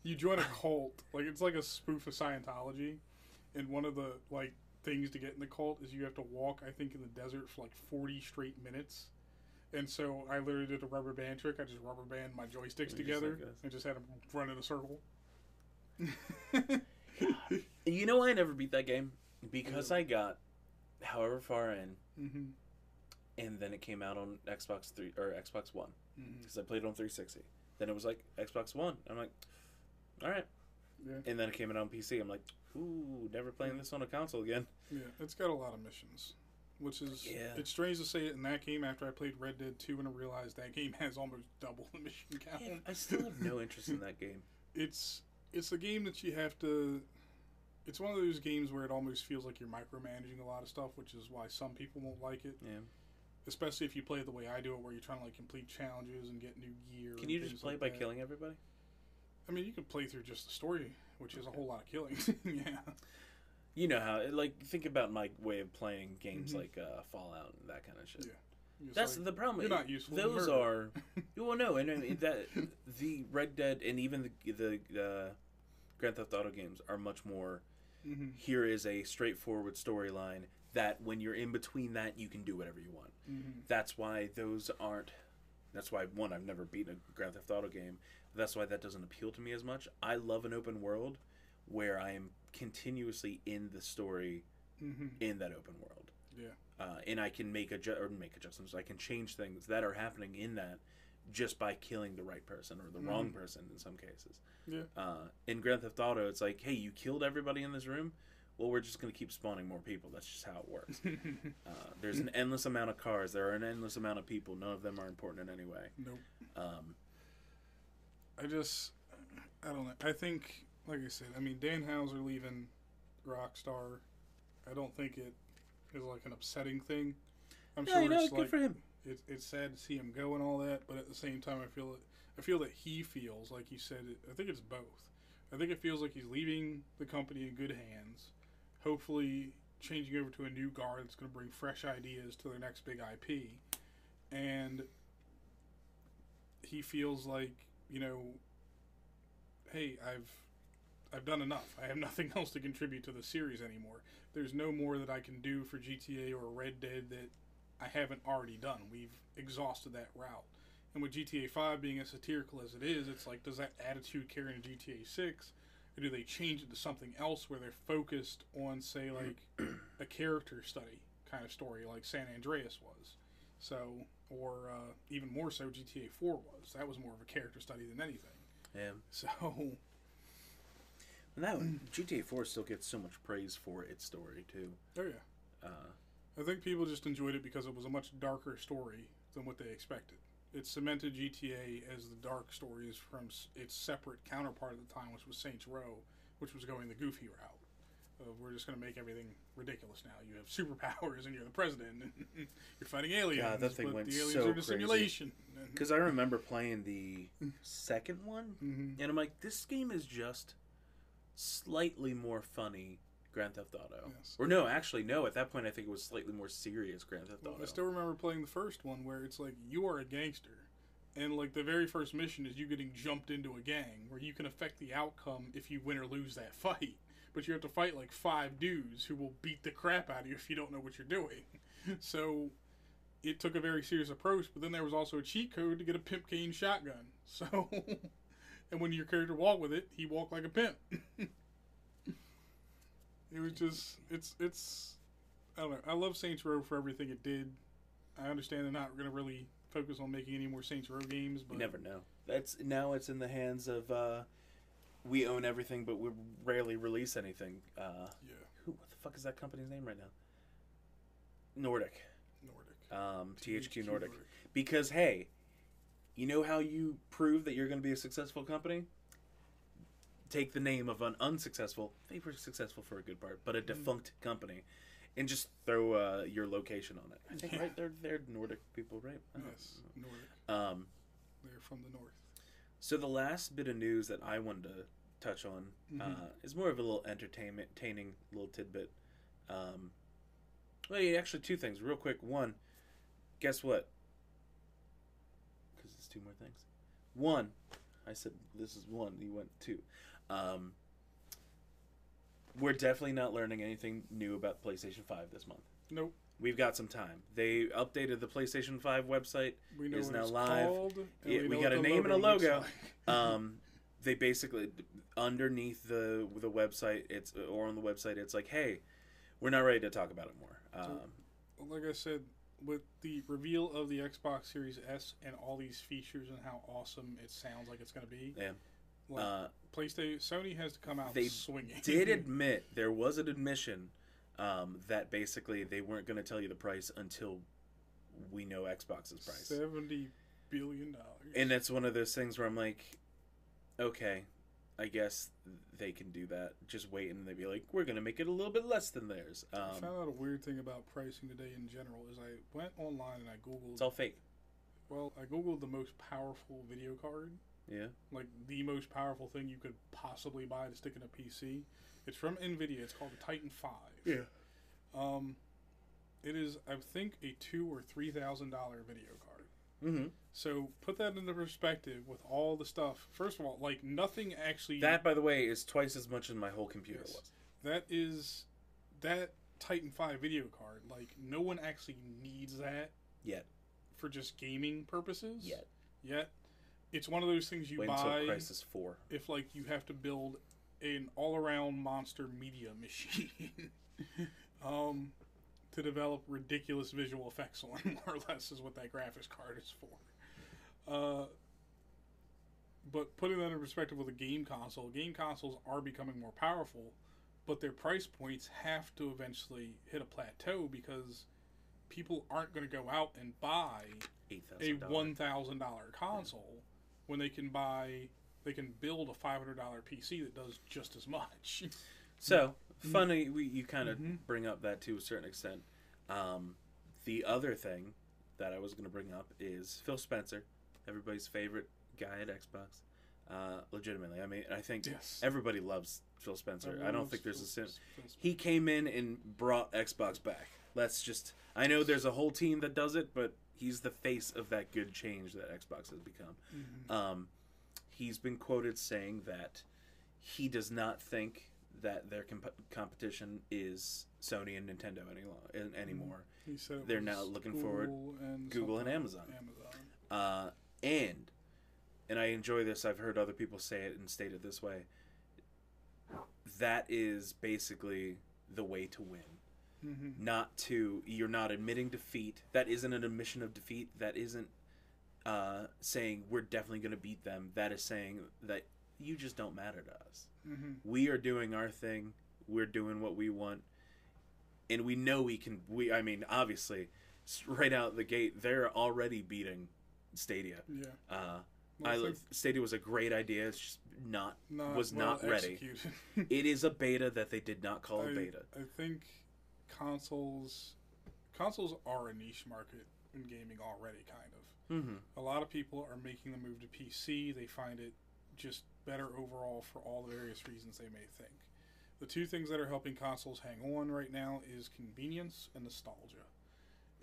you join a cult, like it's like a spoof of Scientology, and one of the like things to get in the cult is you have to walk, I think, in the desert for like forty straight minutes. And so I literally did a rubber band trick. I just rubber band my joysticks together like this. and just had them run in a circle. You know why I never beat that game? Because I got however far in, hmm and then it came out on Xbox 3 or Xbox One. Because I played it on 360. Then it was like Xbox One. I'm like, all right. Yeah. And then it came out on PC. I'm like, ooh, never playing this on a console again. Yeah, it's got a lot of missions, which is Yeah. it's strange to say it in that game after I played Red Dead Two and I realized that game has almost double the mission count. Yeah, I still have no interest in that game. It's it's a game that you have to. It's one of those games where it almost feels like you're micromanaging a lot of stuff, which is why some people won't like it. Yeah. Especially if you play it the way I do it, where you're trying to like complete challenges and get new gear. Can you just play like by that. killing everybody? I mean, you can play through just the story, which is a whole lot of killing. yeah. You know how, like, think about my way of playing games Mhm. like uh, Fallout and that kind of shit. Yeah. It's That's like, the problem. you're not useful Those are well, no, and I mean, that the Red Dead and even the the uh, Grand Theft Auto games are much more. Mhm, Here is a straightforward storyline that when you're in between that, you can do whatever you want. mhm. That's why those aren't. That's why one, I've never beaten a Grand Theft Auto game. That's why that doesn't appeal to me as much. I love an open world where I am continuously in the story Mhm. in that open world. Yeah. Uh, and I can make adju- or make adjustments. I can change things that are happening in that just by killing the right person or the wrong Mhm. person in some cases. Yeah. Uh, in Grand Theft Auto, it's like, hey, you killed everybody in this room. Well, we're just going to keep spawning more people. That's just how it works. Uh, there's an endless amount of cars. There are an endless amount of people. None of them are important in any way. nope. Um, I just, I don't know. I think, like I said, I mean, Dan Houser leaving Rockstar, I don't think it is like an upsetting thing. I'm yeah, sure you know, it's good like for him. it, it's sad to see him go and all that, but at the same time, I feel it. I feel that he feels like you said. It, I think it's both. I think it feels like he's leaving the company in good hands. Hopefully, changing over to a new guard that's going to bring fresh ideas to their next big IP, and he feels like you know, hey, I've I've done enough. I have nothing else to contribute to the series anymore. There's no more that I can do for GTA or Red Dead that I haven't already done. We've exhausted that route. And with GTA 5 being as satirical as it is, it's like, does that attitude carry into GTA 6? Or do they change it to something else where they're focused on, say, like a character study kind of story, like San Andreas was? So, or uh, even more so, GTA 4 was. That was more of a character study than anything. Yeah. So that GTA 4 still gets so much praise for its story too. oh yeah, Uh, I think people just enjoyed it because it was a much darker story than what they expected. It cemented GTA as the dark stories from its separate counterpart at the time, which was Saints Row, which was going the goofy route. Of we're just going to make everything ridiculous now. You have superpowers and you're the president. And you're fighting aliens. God, that thing went the aliens so are in a simulation. Because I remember playing the second one, hmm and I'm like, this game is just slightly more funny Grand Theft Auto. Yes. Or no, actually, no. At that point, I think it was slightly more serious Grand Theft Well, Auto. I still remember playing the first one where it's like you are a gangster, and like the very first mission is you getting jumped into a gang where you can affect the outcome if you win or lose that fight. But you have to fight like five dudes who will beat the crap out of you if you don't know what you're doing. so it took a very serious approach. But then there was also a cheat code to get a pimp cane shotgun. So, and when your character walked with it, he walked like a pimp. It was just it's it's I don't know. I love Saints Row for everything it did. I understand they're not going to really focus on making any more Saints Row games, but You never know. That's now it's in the hands of uh, we own everything, but we rarely release anything. Uh, yeah, who? What the fuck is that company's name right now? Nordic. Nordic. Um, THQ, Nordic. Because hey, you know how you prove that you're going to be a successful company? Take the name of an unsuccessful, they were successful for a good part, but a defunct company, and just throw uh, your location on it. I think Yeah. right, they're they're Nordic people, right? I don't Yes, Nordic. Um, They're from the north. so the last bit of news that I wanted to touch on Mhm. uh, is more of a little entertainment, entertaining little tidbit. Um, well, yeah, actually, two things, real quick. One, guess what? Because it's two more things. One, I said this is one. You went two. Um, we're definitely not learning anything new about PlayStation Five this month. Nope. We've got some time. They updated the PlayStation Five website. We know Is what now it's live. called. and Yeah, we got a name and a logo. like. um, they basically underneath the the website it's or on the website it's like hey we're not ready to talk about it more um, like I said, with the reveal of the Xbox Series S and all these features and how awesome it sounds like it's going to be, Yeah. Like, uh, PlayStation Sony has to come out They swinging. did admit there was an admission um, that basically they weren't going to tell you the price until we know xbox's price seventy billion dollars. and that's one of those things where i'm like okay i guess they can do that just wait and they'd be like we're going to make it a little bit less than theirs I um, found out a weird thing about pricing today in general is I went online and I googled. it's all fake well, I googled the most powerful video card, yeah like the most powerful thing you could possibly buy to stick in a PC. It's from Nvidia. It's called the Titan Five. Yeah. Um, it is I think a two or three thousand dollar video card. mm-hmm. So put that into perspective with all the stuff. First of all, like nothing actually. That, by the way, is twice as much as my whole computer Yes. was. that is that Titan Five video card. Like no one actually needs that Yet. for just gaming purposes. Yet. Yet, it's one of those things you Wait buy until Crysis 4. if like you have to build an all-around monster media machine. um, to develop ridiculous visual effects on, more or less, is what that graphics card is for. Uh, but putting that in perspective with a game console, game consoles are becoming more powerful, but their price points have to eventually hit a plateau because people aren't going to go out and buy a $8,000. one thousand dollar console when they can buy they can build a five hundred dollar PC that does just as much. So, funny, we, you kind of Mhm. bring up that to a certain extent. Um, the other thing that I was going to bring up is Phil Spencer, everybody's favorite guy at Xbox. Uh, legitimately, I mean, I think yes, everybody loves Phil Spencer. I Everyone don't think there's a Phil- sim. Phil He came in and brought Xbox back. Let's just. I know there's a whole team that does it, but he's the face of that good change that Xbox has become. Mhm. Um, he's been quoted saying that he does not think that their comp- competition is Sony and Nintendo any lo- an- anymore. They're now looking forward- Google and Google and Amazon. Amazon. Uh, and and I enjoy this. I've heard other people say it and state it this way. That is basically the way to win. Hmm Not to you're not admitting defeat. That isn't an admission of defeat. That isn't uh, saying we're definitely going to beat them. That is saying that you just don't matter to us. Mm-hmm. We are doing our thing. We're doing what we want, and we know we can. We, I mean, obviously, right out the gate, they're already beating Stadia. Yeah. Uh, Well, I, think Stadia was a great idea. It's just not. not was well not ready. It is a beta that they did not call a I, beta. I think consoles consoles are a niche market in gaming already, kind of. Mm-hmm. A lot of people are making the move to PC. They find it just better overall for all the various reasons they may think. The two things that are helping consoles hang on right now is convenience and nostalgia.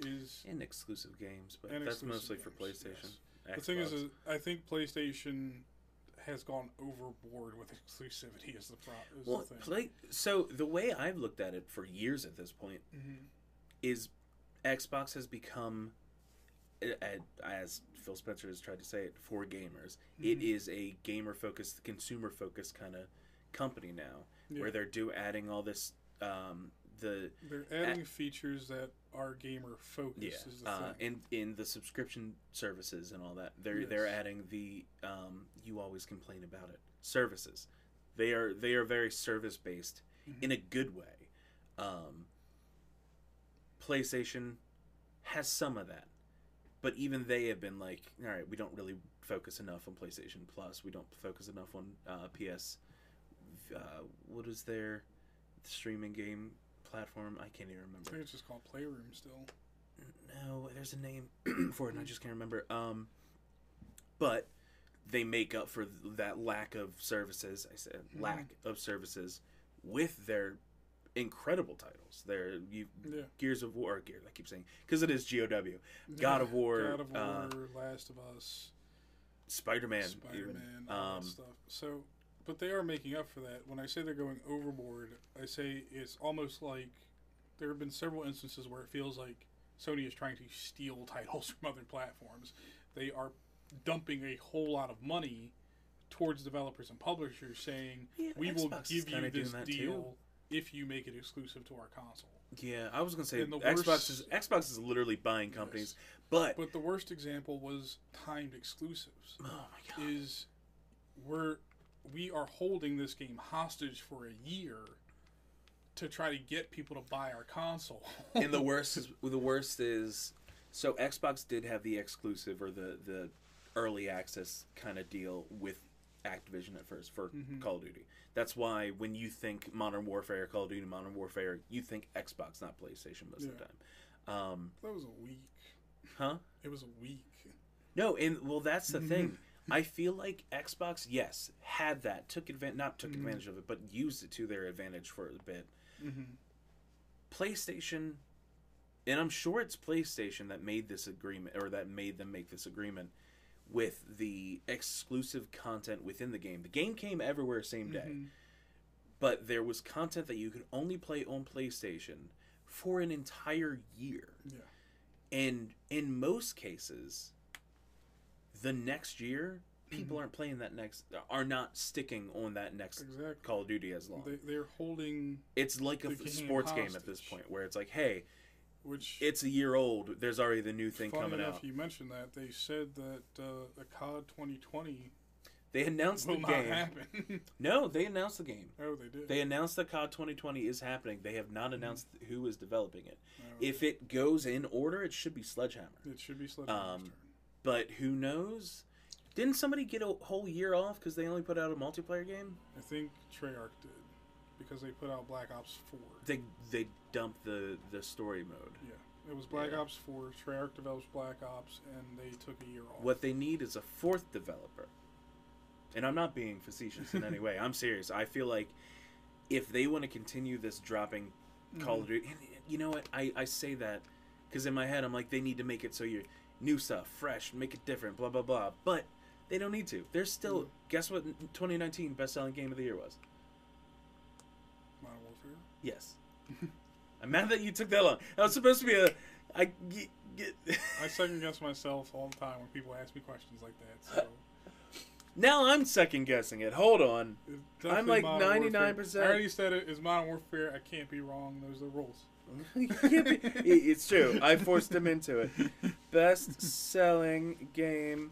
Is In exclusive games, but that's mostly for games, PlayStation. the thing is, is, I think PlayStation has gone overboard with exclusivity. Is the pro- is well, the play. So the way I've looked at it for years at this point Mhm. is Xbox has become, as Phil Spencer has tried to say it, for gamers. It Mhm. is a gamer focused, consumer focused kind of company now, Yeah. where they're do adding all this. Um, the They're adding features that are gamer focused. yeah, Is the uh, thing. in in the subscription services and all that, they're Yes. they're adding the um, you always complain about it services. They are they are very service based Mhm. in a good way. Um, PlayStation has some of that, but even they have been like, all right, we don't really focus enough on PlayStation Plus. We don't focus enough on uh, PS. Uh, what is their streaming game platform? I can't even I remember. think it's just called Playroom still. No, there's a name for it, and I just can't remember. Um, but they make up for that lack of services. I said Mhm. lack of services with their incredible titles. Their you, Yeah. Gears of War, Gears. I keep saying because it is GOW. God of War, God of War, uh, Last of Us, Spider Man, Spider Man, all Um, that stuff. So, but they are making up for that. When I say they're going overboard, I say it's almost like there have been several instances where it feels like Sony is trying to steal titles from other platforms. They are dumping a whole lot of money towards developers and publishers, saying Yeah, we will Xbox is give you this that deal if you make it exclusive to our console. Yeah, I was gonna say the Xbox worst- is Xbox is literally buying companies, Yes. but But the worst example was timed exclusives. oh my god, Is we're we are holding this game hostage for a year to try to get people to buy our console. and the worst is the worst is so Xbox did have the exclusive or the the early access kind of deal with Activision at first for Mhm. Call of Duty. That's why when you think Modern Warfare, Call of Duty, Modern Warfare, you think Xbox, not PlayStation most of the time. Um, that was a week. huh? It was a week. No, and well, that's the thing. I feel like Xbox, yes, had that, took advantage, not took Mhm. advantage of it, but used it to their advantage for a bit. Mm-hmm. PlayStation, and I'm sure it's PlayStation that made this agreement or that made them make this agreement with the exclusive content within the game. The game came everywhere same day, Mm-hmm. but there was content that you could only play on PlayStation for an entire year. Yeah. And in most cases, the next year, people Mhm. aren't playing that next, are not sticking on that next Exactly. Call of Duty as long. They, they're holding, it's like a f- sports game at this point where it's like, hey, which it's a year old. There's already the new thing coming enough out. you mentioned that they said that uh, the COD 2020 They announced the game. happen. No, they announced the game. oh, they did. They announced that COD 2020 is happening. They have not announced who is developing it. Oh, If it goes in order, it should be Sledgehammer. it should be Sledgehammer. um. But who knows? Didn't somebody get a whole year off because they only put out a multiplayer game? I think Treyarch did because they put out Black Ops 4. They they dumped the the story mode. Yeah, it was Black Yeah. Ops 4. Treyarch develops Black Ops, and they took a year off. What they need is a fourth developer. And I'm not being facetious in any way. I'm serious. I feel like if they want to continue this dropping Call of Mhm. Duty, and you know what? I, I say that because in my head I'm like, they need to make it so you're new stuff, fresh, make it different, blah, blah, blah. But they don't need to. There's still, Mhm. guess what 2019 best selling game of the year was? Modern Warfare. Yes. I'm mad that you took that long. That was supposed to be a. I get. get I second guess myself all the time when people ask me questions like that. So Now I'm second guessing it. Hold on. I'm like 99%. I already said it is Modern Warfare. I can't be wrong. Those are the rules. You can't be- it- it's true. I forced him into it. Best selling game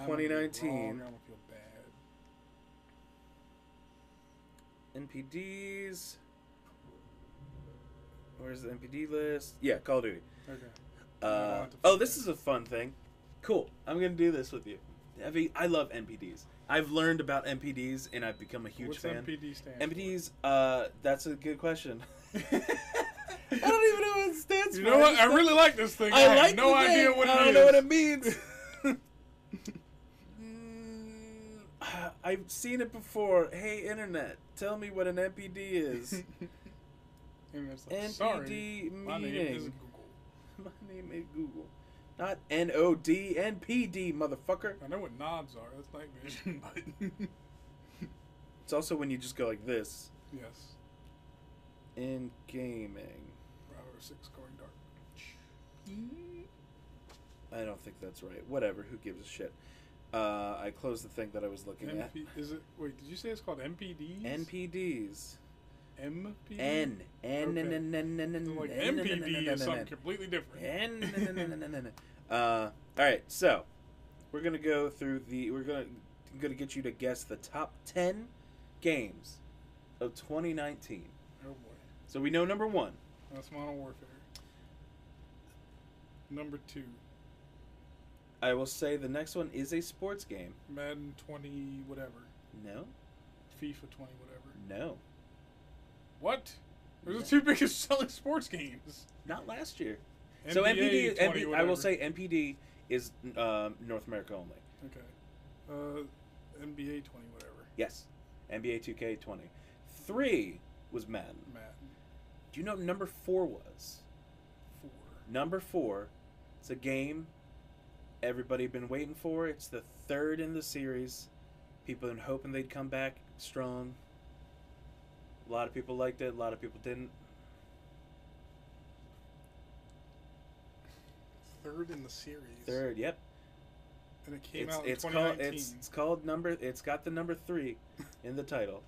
I'm gonna be wrong, 2019. Feel bad. NPDs. Where's the NPD list? Yeah, Call of Duty. Okay. Uh, oh, this is a fun thing. Cool. I'm gonna do this with you. I I love NPDs. I've learned about NPDs and I've become a huge fan. What's fan. MPD stand? NPDs. Uh, that's a good question. I don't even know what it stands You for. You know what? I really like this thing. I have like no the idea what it I don't is. know what it means. Mm, I've seen it before. Hey, internet, tell me what an NPD is. Like, NPD sorry, my name is. Google. My name is Google. Not N O D, NPD, motherfucker. I know what nods are. That's night vision, but It's also when you just go like this. yes. In gaming. Six going dark. I don't think that's right. Whatever, who gives a shit? Uh, I closed the thing that I was looking at. Is it? Wait, did you say it's called MPDs? NPDs. MP. N. N. N. N. N. N. N. Like N- N- N- MPD is something completely different. N- N- N- N- N- N- N- Uh, all right, so we're gonna go through the. We're gonna gonna get you to guess the top ten games of 2019. Oh boy, So we know number one. That's Modern Warfare. Number two, I will say the next one is a sports game. Madden 20 whatever, No, FIFA 20 whatever. no, What? Those are the two biggest selling sports games. not last year. so MPD, 20 MP, I will say MPD is um, North America only. Okay. Uh, NBA 20 whatever. Yes, NBA 2K20. Three was Madden. Madden Do you know what number four was? 4. Number four, it's a game everybody been waiting for. It's the third in the series. People been hoping they'd come back strong. A lot of people liked it. A lot of people didn't. Third in the series. Third, yep. And it came It's out in it's called 2019. it's, it's called number. It's got the number three in the title.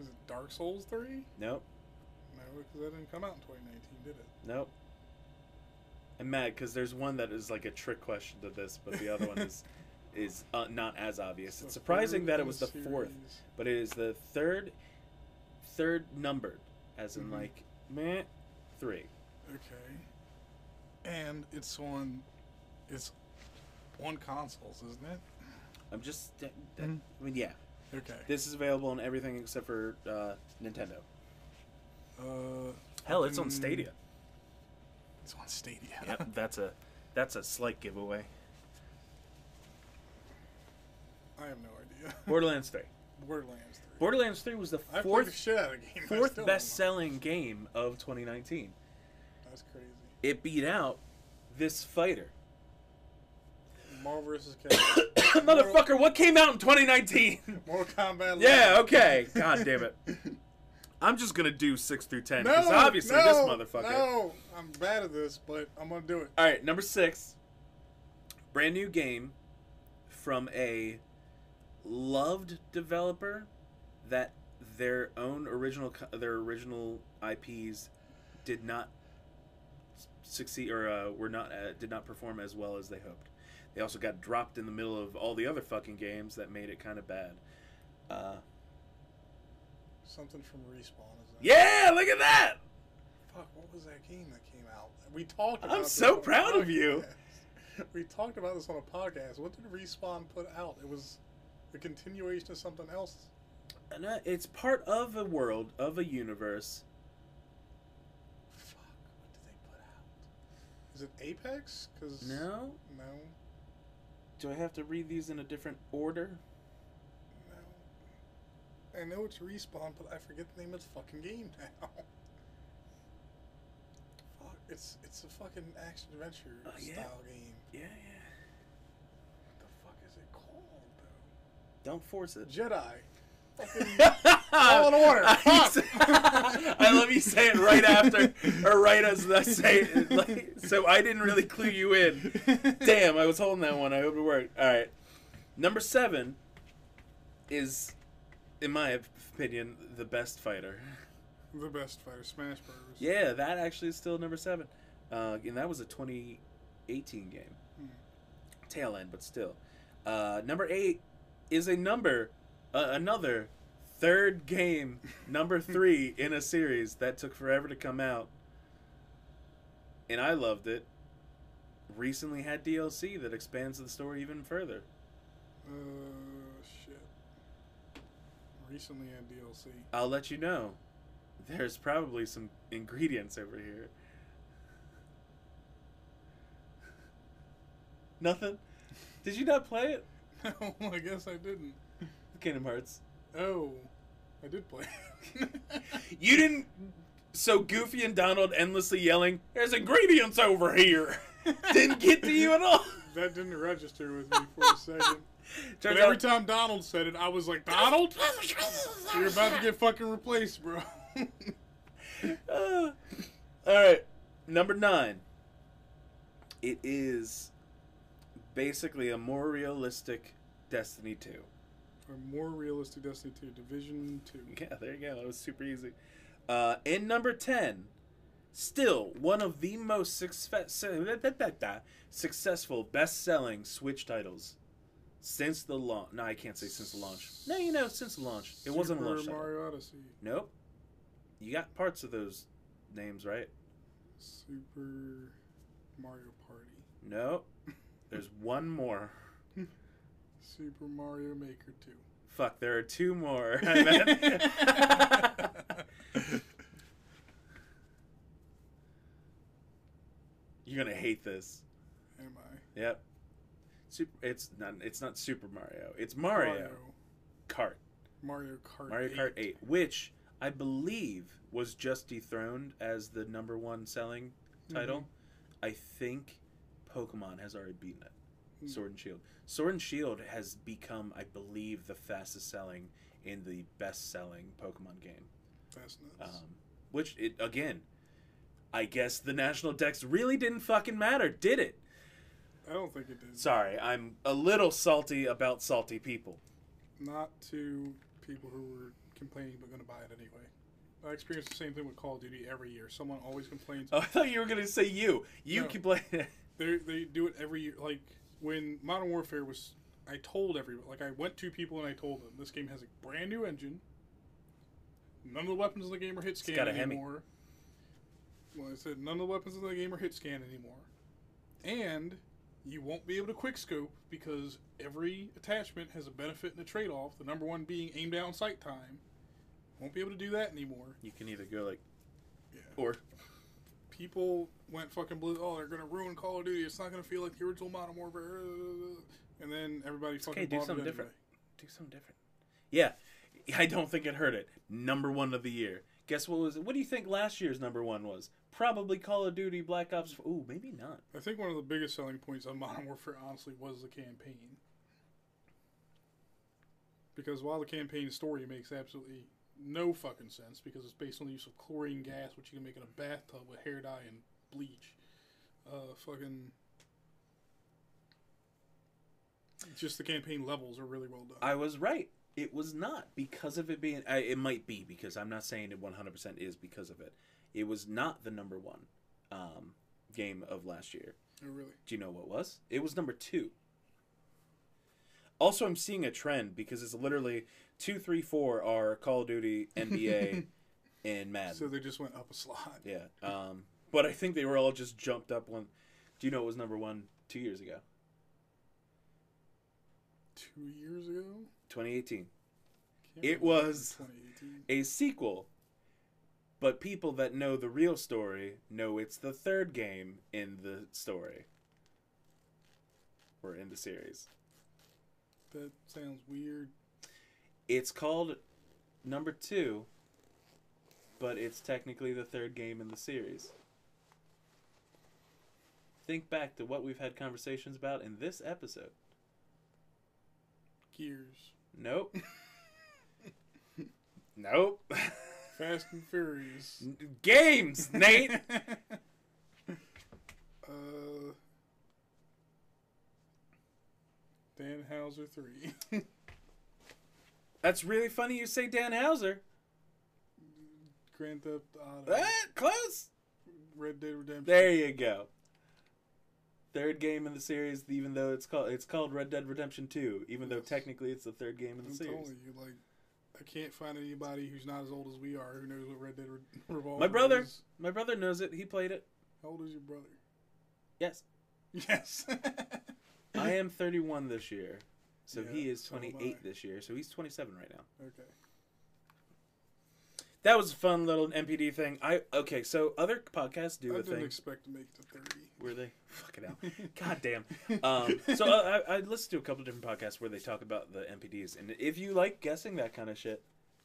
Is it Dark Souls 3? Nope, No, because that didn't come out in 2019, did it? nope. I'm mad because there's one that is like a trick question to this, but the other one is is uh, not as obvious. So It's surprising that it was the fourth. but it is the third third numbered as in Mhm. like meh three Okay. And it's on. It's on consoles, isn't it? i'm just that, that- Mhm. i mean yeah Okay. this is available on everything except for uh, nintendo Uh, hell it's on stadia It's on Stadia. yep that's a that's a slight giveaway I have no idea. borderlands 3 Borderlands 3. borderlands 3 was the I played the fourth shit out of the game. I fourth don't best selling game of 2019 know. That's crazy. it beat out this fighter Marvel vs. Capcom. motherfucker what came out in 2019 Mortal Kombat. yeah okay god damn it i'm just gonna do 6 through 10 No, because obviously no, this motherfucker No, I'm bad at this, but I'm gonna do it. All right, number six. Brand new game from a loved developer that their own original their original IPs did not succeed or uh, were not uh, did not perform as well as they hoped. They also got dropped in the middle of all the other fucking games that made it kind of bad. Uh, Something from Respawn is that? yeah, look at that. Fuck, what was that game that came out? We talked. About I'm so proud of you. We talked about this on a podcast. What did Respawn put out? It was a continuation of something else. And, uh, it's part of a world of a universe. Fuck, what did they put out? Is it Apex? Cause No. no, Do I have to read these in a different order? I know it's Respawn, but I forget the name of the fucking game now. Fuck, it's it's a fucking action adventure Oh, yeah? style game. Yeah, yeah. What the fuck is it called though? Don't force it. Jedi. In order. Fuck. I love you say it right after, or right as I say it. Like, so I didn't really clue you in. Damn, I was holding that one. I hope it worked. All right. Number seven is, in my opinion, the best fighter. The best fighter, Smash Bros. Yeah, that actually is still number seven, uh, and that was a 2018 game. Hmm. Tail end, but still. Uh, number eight is a number, uh, another third game, number three in a series that took forever to come out, and I loved it. Recently had DLC that expands the story even further. Uh. Recently had DLC. I'll let you know. There's probably some ingredients over here. Nothing? Did you not play it? No, I guess I didn't. Kingdom Hearts. Oh, I did play. You didn't. So Goofy and Donald endlessly yelling, "There's ingredients over here." didn't get to you at all. that didn't register with me for a second. But every out, time Donald said it, I was like, Donald, you're about to get fucking replaced, bro. Uh, all right, number nine. It is basically a more realistic Destiny Two. A more realistic Destiny 2, Division 2. Yeah, there you go. That was super easy. Uh, in number 10, still one of the most success- successful best selling Switch titles since the launch. No, I can't say since the launch. No, you know, since the launch. It wasn't a Super launch title. Mario Odyssey. Nope. You got parts of those names, right? Super Mario Party. Nope. There's one more. Super Mario Maker 2. Fuck, there are two more. You're gonna hate this. Am I? Yep. Super. It's not. It's not Super Mario. It's Mario, Kart. Mario Kart. Mario Kart 8, which I believe was just dethroned as the number one selling title. Mhm. I think Pokemon has already beaten it. Mm. Sword and Shield. Sword and Shield has become, I believe, the fastest selling in the best selling Pokemon game. That's nuts. Um, which it again, I guess the national dex really didn't fucking matter, did it? I don't think it did. Sorry, I'm a little salty about salty people. Not to people who were complaining but going to buy it anyway. I experience the same thing with Call of Duty every year. Someone always complains. Oh, I thought you were gonna say you. You No. can play. They they do it every year. Like when Modern Warfare was, I told everybody. Like I went to people and I told them this game has a brand new engine. None of the weapons in the game are hit scan anymore. Well, I said none of the weapons in the game are hit scan anymore, and you won't be able to quick scope because every attachment has a benefit and a trade off. The number one being aim down sight time. Won't be able to do that anymore. you can either go like, Yeah. or people went fucking blue. Oh, they're gonna ruin Call of Duty. It's not gonna feel like the original Modern Warfare. Uh, uh, uh, and then everybody fucking okay, do something it different. anyway. do something different. Yeah, I don't think it hurt it. Number one of the year. Guess what was it? What do you think last year's number one was? Probably Call of Duty Black Ops. 4. Ooh, maybe not. I think one of the biggest selling points on Modern Warfare, honestly, was the campaign. Because while the campaign story makes absolutely no fucking sense, because it's based on the use of chlorine gas, which you can make in a bathtub with hair dye and bleach. Uh, fucking. Just the campaign levels are really well done. I was right. It was not because of it being. I, it might be because I'm not saying it 100% is because of it. It was not the number one um, game of last year. Oh, really. Do you know what was? It was number two. Also, I'm seeing a trend because it's literally two, three, four are Call of Duty, NBA, and Madden. So they just went up a slot. yeah. Um, but I think they were all just jumped up one. Do you know it was number one two years ago? Two years ago? 2018. It was- 2018. A sequel. But people that know the real story know it's the third game in the story. Or in the series. That sounds weird. It's called number two, but it's technically the third game in the series. Think back to what we've had conversations about in this episode. Gears. Nope. nope. Fast and Furious. Games, Nate. uh. Dan Houser 3. That's really funny you say Dan Houser. Grand Theft Auto. Ah, close. Red Dead Redemption. There you go. Third game in the series, even though it's called it's called Red Dead Redemption Two, even though technically it's the third game in the I'm series. you, like, I can't find anybody who's not as old as we are who knows what Red Dead Re- Revolver My brother. is. My brother knows it. He played it. How old is your brother? Yes. Yes. I am 31 this year, so Yeah, he is 28 I. this year. So he's 27 right now. okay. That was a fun little NPD thing. I okay. So other podcasts do I a didn't thing. expect to make it to 30. Were they? Fucking out? God damn. Um, so I, I I listened to a couple different podcasts where they talk about the NPDs, and if you like guessing that kind of shit,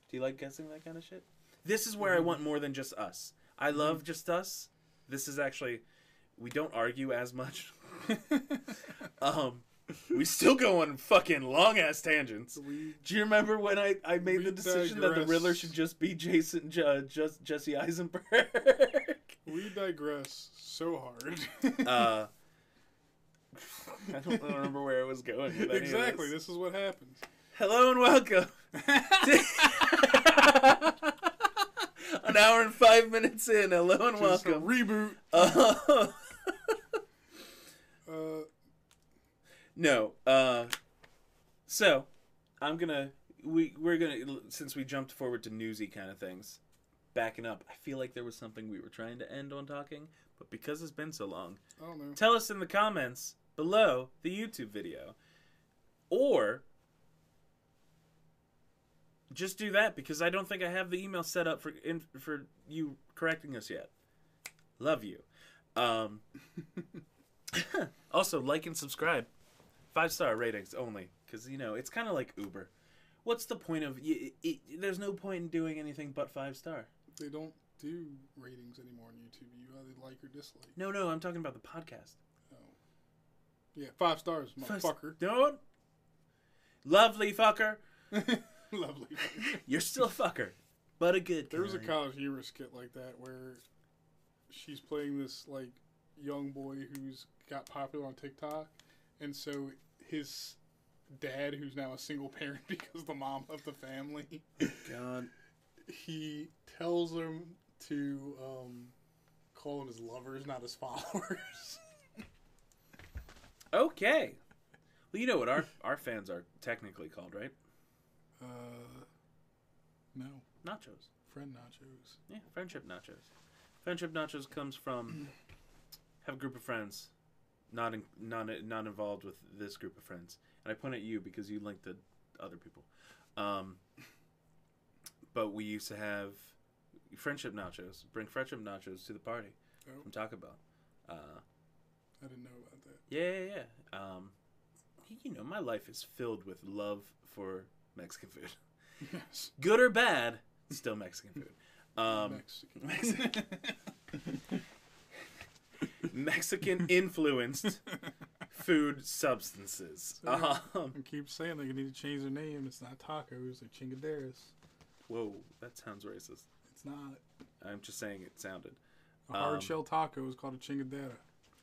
do you like guessing that kind of shit? This is where I Mhm. want more than just us. I love just us. This is actually we don't argue as much. um, we still go on fucking long ass tangents. we, Do you remember when I, I made We the decision that the digress. Riddler should just be Jason, uh, just Jesse Eisenberg? we digress so hard. uh, I don't remember where I was going. with any of exactly. this. This is what happens. Hello and welcome. An hour and five minutes in. Hello and Just a welcome. reboot. Uh, Uh, no. Uh, so I'm gonna we we're gonna since we jumped forward to newsy kind of things, backing up. I feel like there was something we were trying to end on talking, but because it's been so long, I don't know. tell us in the comments below the YouTube video. Or just do that because I don't think I have the email set up for in, for you correcting us yet. Love you. Um, also, like and subscribe. Five star ratings only because you know it's kind of like Uber. What's the point of? y it, there's no point in doing anything but five star. They don't do ratings anymore on YouTube. You either like or dislike. No, no, I'm talking about the podcast. Oh. Yeah, five stars, motherfucker. No, lovely fucker. Lovely. You're still a fucker, but a good. There was a college humor skit like that where she's playing this like young boy who's got popular on TikTok, and so his dad, who's now a single parent because the mom of the family, God. he tells him to um, call them his lovers, not his followers. Okay. Well, you know what our our fans are technically called, right? uh, no, Nachos. friend nachos. Yeah, friendship nachos. Friendship nachos comes from have a group of friends, not in, not not involved with this group of friends, and I point at you because you linked to other people. Um, but we used to have friendship nachos. Bring friendship nachos to the party Oh, from Taco Bell. Uh, I didn't know about that. yeah, yeah, yeah. Um, you know, my life is filled with love for Mexican food, Yes, good or bad. Still Mexican food. Um, Mexican. Mexican influenced food substances. Um, I keep saying they need to change their name. It's not tacos, they're chingaderas. whoa, that sounds racist. It's not. I'm just saying it sounded. A hard Um, shell taco is called a chingadera.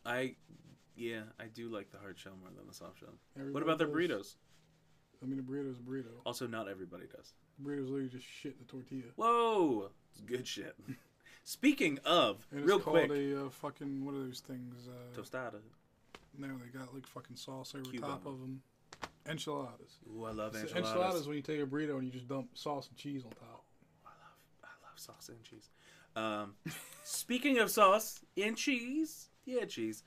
I, yeah, I do like the hard shell more than the soft shell. what about the does. burritos? I mean, a burrito is a burrito. Also, not everybody does. Burrito's literally just shit in the tortilla. Whoa, it's good shit. Speaking of, And real it's quick, called a uh, fucking what are those things? Uh, tostada. no, they got like fucking sauce over Cuban. top of them. Enchiladas. Ooh, I love So enchiladas. enchiladas when you take a burrito and you just dump sauce and cheese on top. I love, I love sauce and cheese. Um, speaking of sauce and cheese, yeah, cheese.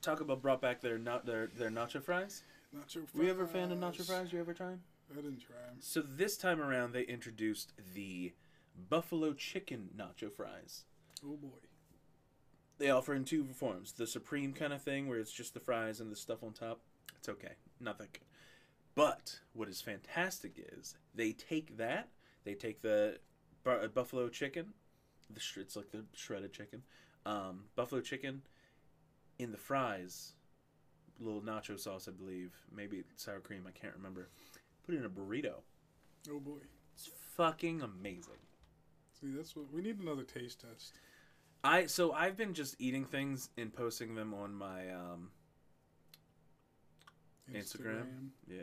Taco Bell brought back their not their their nacho fries. Nacho fries. Were you ever a fan of nacho fries? You ever try 'em? I didn't try 'em. So this time around, they introduced the buffalo chicken nacho fries. Oh boy. They offer in two forms: the supreme kind of thing, where it's just the fries and the stuff on top. It's okay, not that good. But what is fantastic is they take that, they take the bu- uh, buffalo chicken, the sh- it's like the shredded chicken, um, buffalo chicken, in the fries, little nacho sauce, I believe, maybe sour cream, I can't remember. Put it in a burrito. Oh boy. It's fucking amazing. See, that's what we need another taste test. I so I've been just eating things and posting them on my um Instagram. Yeah.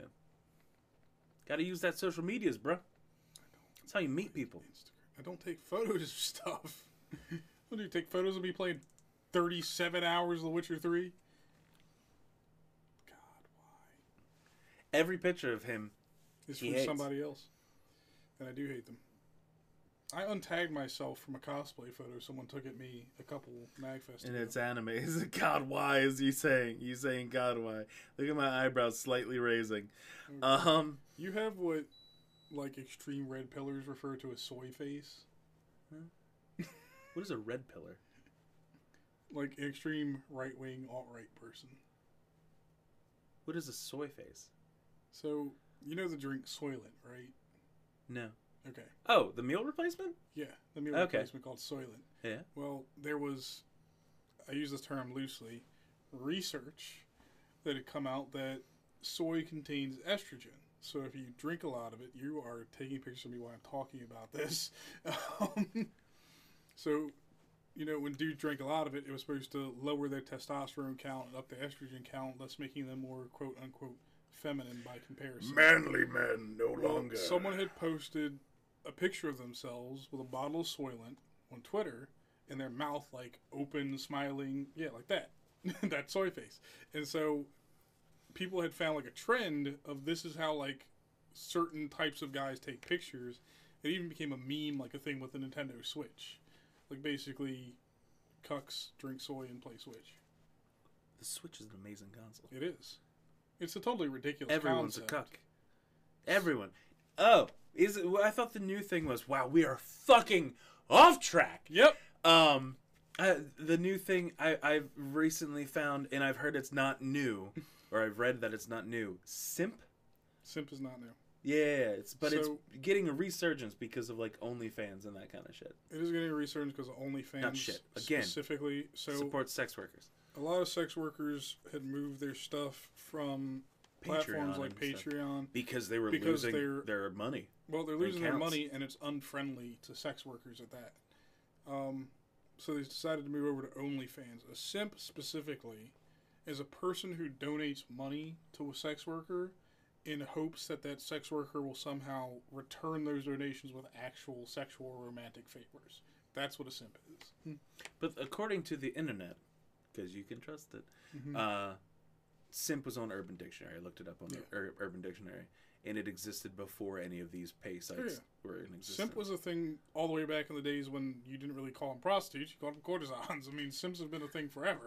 Got to use that social medias, bro. That's how you meet people. Instagram. I don't take photos of stuff. what do you take photos of me playing 37 hours of The Witcher 3? God, why? Every picture of him, is from hates. somebody else. And I do hate them. I untagged myself from a cosplay photo someone took at me a couple MagFest and ago. it's anime. Is it God? Why is he saying? You saying God? Why? Look at my eyebrows slightly raising. Um, You have what, like, extreme red pillars refer to as soy face? what is a red pillar? Like, extreme right wing, alt right person. What is a soy face? So, you know the drink Soylent, right? No. Okay. Oh, the meal replacement? Yeah, the meal Okay. replacement called Soylent. Yeah. Well, there was, I use this term loosely, research that had come out that soy contains estrogen. So if you drink a lot of it, you are taking pictures of me while I'm talking about this. Um, so, you know, when dudes drink a lot of it, it was supposed to lower their testosterone count and up the estrogen count, thus making them more quote unquote feminine by comparison. Manly men no Well, Someone had posted a picture of themselves with a bottle of Soylent on Twitter, and their mouth like open, smiling, yeah, like that, that soy face. And so, people had found like a trend of this is how like certain types of guys take pictures. It even became a meme, like a thing with the Nintendo Switch, like basically, cucks drink soy and play Switch. The Switch is an amazing console. It is. It's a totally ridiculous. Everyone's concept. a cuck. Everyone. Oh, is it? I thought the new thing was wow, we are fucking off track. Yep. Um, I, the new thing I, I've recently found, and I've heard it's not new, or I've read that it's not new. Simp. Simp is not new. Yeah, it's but it's So- getting a resurgence because of like OnlyFans and that kind of shit. It is getting a resurgence because of OnlyFans Not shit. Again. specifically. So Support sex workers. a lot of sex workers had moved their stuff from platforms Patreon like. Patreon. because they were Because losing they're- their money. Well, they're losing their money, and it's unfriendly to sex workers at that. Um, so they decided to move over to OnlyFans. A simp specifically is a person who donates money to a sex worker in hopes that that sex worker will somehow return those donations with actual sexual romantic favors. That's what a simp is. But according to the internet, because you can trust it, Mhm. uh, simp was on Urban Dictionary. I looked it up on Yeah. Ur- Urban Dictionary, and it existed before any of these pay sites yeah. were in existence. Simp was a thing all the way back in the days when you didn't really call them prostitutes, you called them courtesans. I mean, simps have been a thing forever.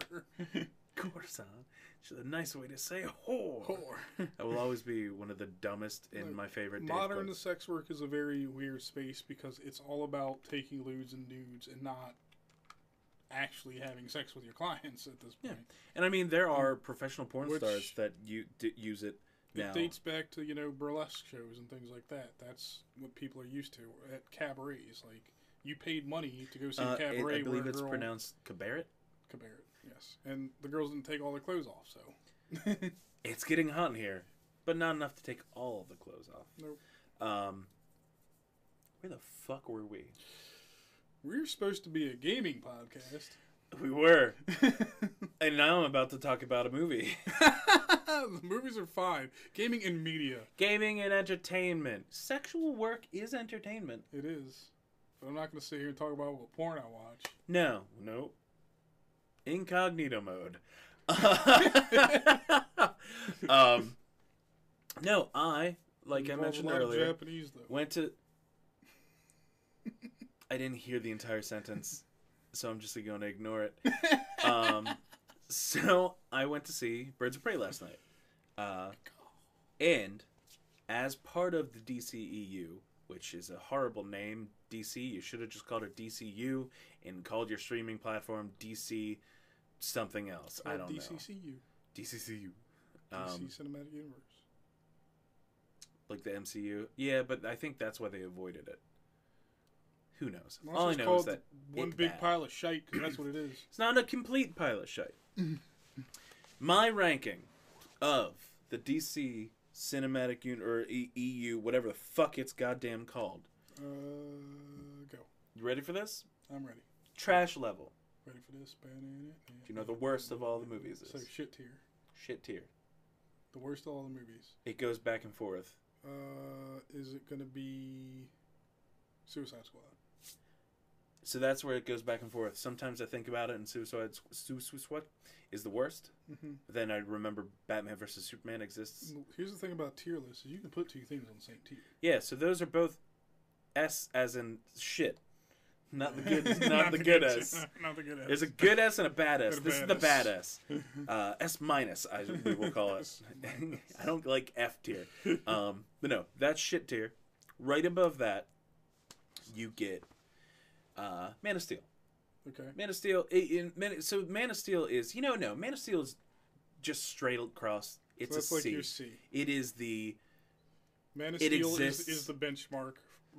courtesan. It's a nice way to say whore. Whore. That will always be one of the dumbest in Like, my favorite. Modern sex work is a very weird space because it's all about taking lewds and nudes and not actually having sex with your clients at this point. Yeah. and I mean, there are professional porn Which- stars that you d- use it now. It dates back to, you know, burlesque shows and things like that. That's what people are used to at cabarets. Like, you paid money to go see Uh, a it- cabaret I believe where it's girl... pronounced cabaret. Cabaret, yes. And the girls didn't take all their clothes off, so... It's getting hot in here, but not enough to take all the clothes off. Nope. Um, where the fuck were we? We're supposed to be a gaming podcast. We were, and now I'm about to talk about a movie. the movies are fine. Gaming and media. Gaming and entertainment. Sexual work is entertainment. It is. But I'm not going to sit here and talk about what porn I watch. No, no. Incognito mode. um, no, I, like I mentioned a lot of earlier, Japanese, went to. I didn't hear the entire sentence, so I'm just going to ignore it. Um, so I went to see Birds of Prey last night, uh, and as part of the DCEU, which is a horrible name, DC, you should have just called it DCU and called your streaming platform DC something else. I don't know. DCCU. DCCU, DC um, Cinematic Universe. like the MCU. Yeah, but I think that's why they avoided it. Who knows? Well, All I know is that One big bad. pile of shite, 'cause that's what it is. It's not a complete pile of shite. My ranking of the DC Cinematic Un- or e- EU, whatever the fuck it's goddamn called. Uh, go. You ready for this? I'm ready. Trash level. Ready for this? Do you know the worst of all the movies So shit tier. shit tier. The worst of all the movies. It goes back and forth. Uh, is it gonna be Suicide Squad? So that's where it goes back and forth. Sometimes I think about it, and Suicide Squad is the worst. Mm-hmm. Then I remember Batman versus Superman exists. Here's the thing about tier lists: is you can put two things on the same tier. Yeah, so those are both S as in shit, not the good, not, the good S. not the good S. There's a good S and a bad S. This is the bad S. Uh, S minus, I we will call it. I don't like F tier. Um, but no, that's shit tier. Right above that, you get uh, Man of Steel. okay. Man of Steel. i- In, Man, so Man of Steel is you know no Man of Steel is just straight across. It's so a C. C. It is the Man of It Steel is, is the benchmark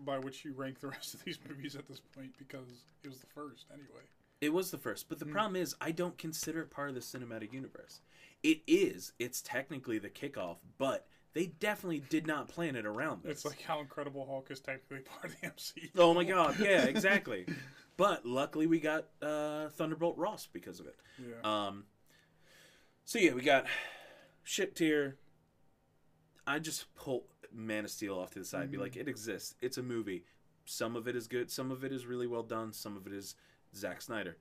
by which you rank the rest of these movies at this point because it was the first anyway. It was the first, but the Mm. problem is I don't consider it part of the cinematic universe. It is. It's technically the kickoff, but they definitely did not plan it around this. It's like how Incredible Hulk is technically part of the MCU. oh my god, yeah, exactly. but luckily we got uh, Thunderbolt Ross because of it. Yeah. Um, so yeah, we got shit tier. I just pull Man of Steel off to the side, be like, it exists. It's a movie. Some of it is good. Some of it is really well done. Some of it is Zack Snyder.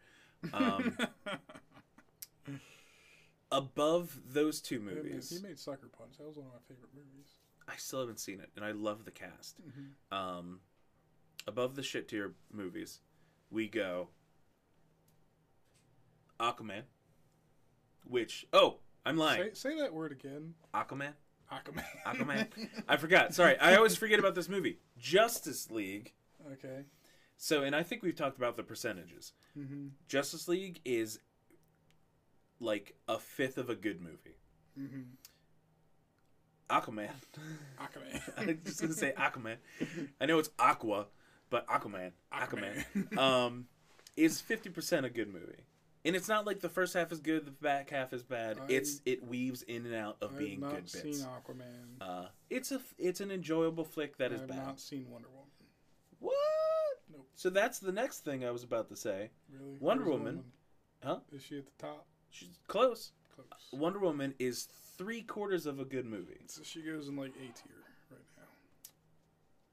Um, above those two Yeah, man, movies, he made Sucker Punch. That was one of my favorite movies. I still haven't seen it, and I love the cast. Mm-hmm. Um, above the shit tier movies, we go Aquaman, which oh, I'm lying. Say, say that word again. Aquaman, Aquaman. Aquaman. I forgot. Sorry, I always forget about this movie. Justice League. okay. So, and I think we've talked about the percentages. Mm-hmm. Justice League is like a fifth of a good movie. Mm-hmm. Aquaman. Aquaman. I'm just gonna say Aquaman. I know it's Aqua, but Aquaman. Aquaman. um, is fifty percent a good movie, and it's not like the first half is good, the back half is bad. I- it's it weaves in and out of I being have not good seen bits. Aquaman. Uh, it's a it's an enjoyable flick that I is have bad. not seen Wonder Woman. What? Nope. So that's the next thing I was about to say. Really? Wonder Where's the Woman. Huh? Is she at the top? She's close. Close. Wonder Woman is three quarters of a good movie. So she goes in like A tier right now.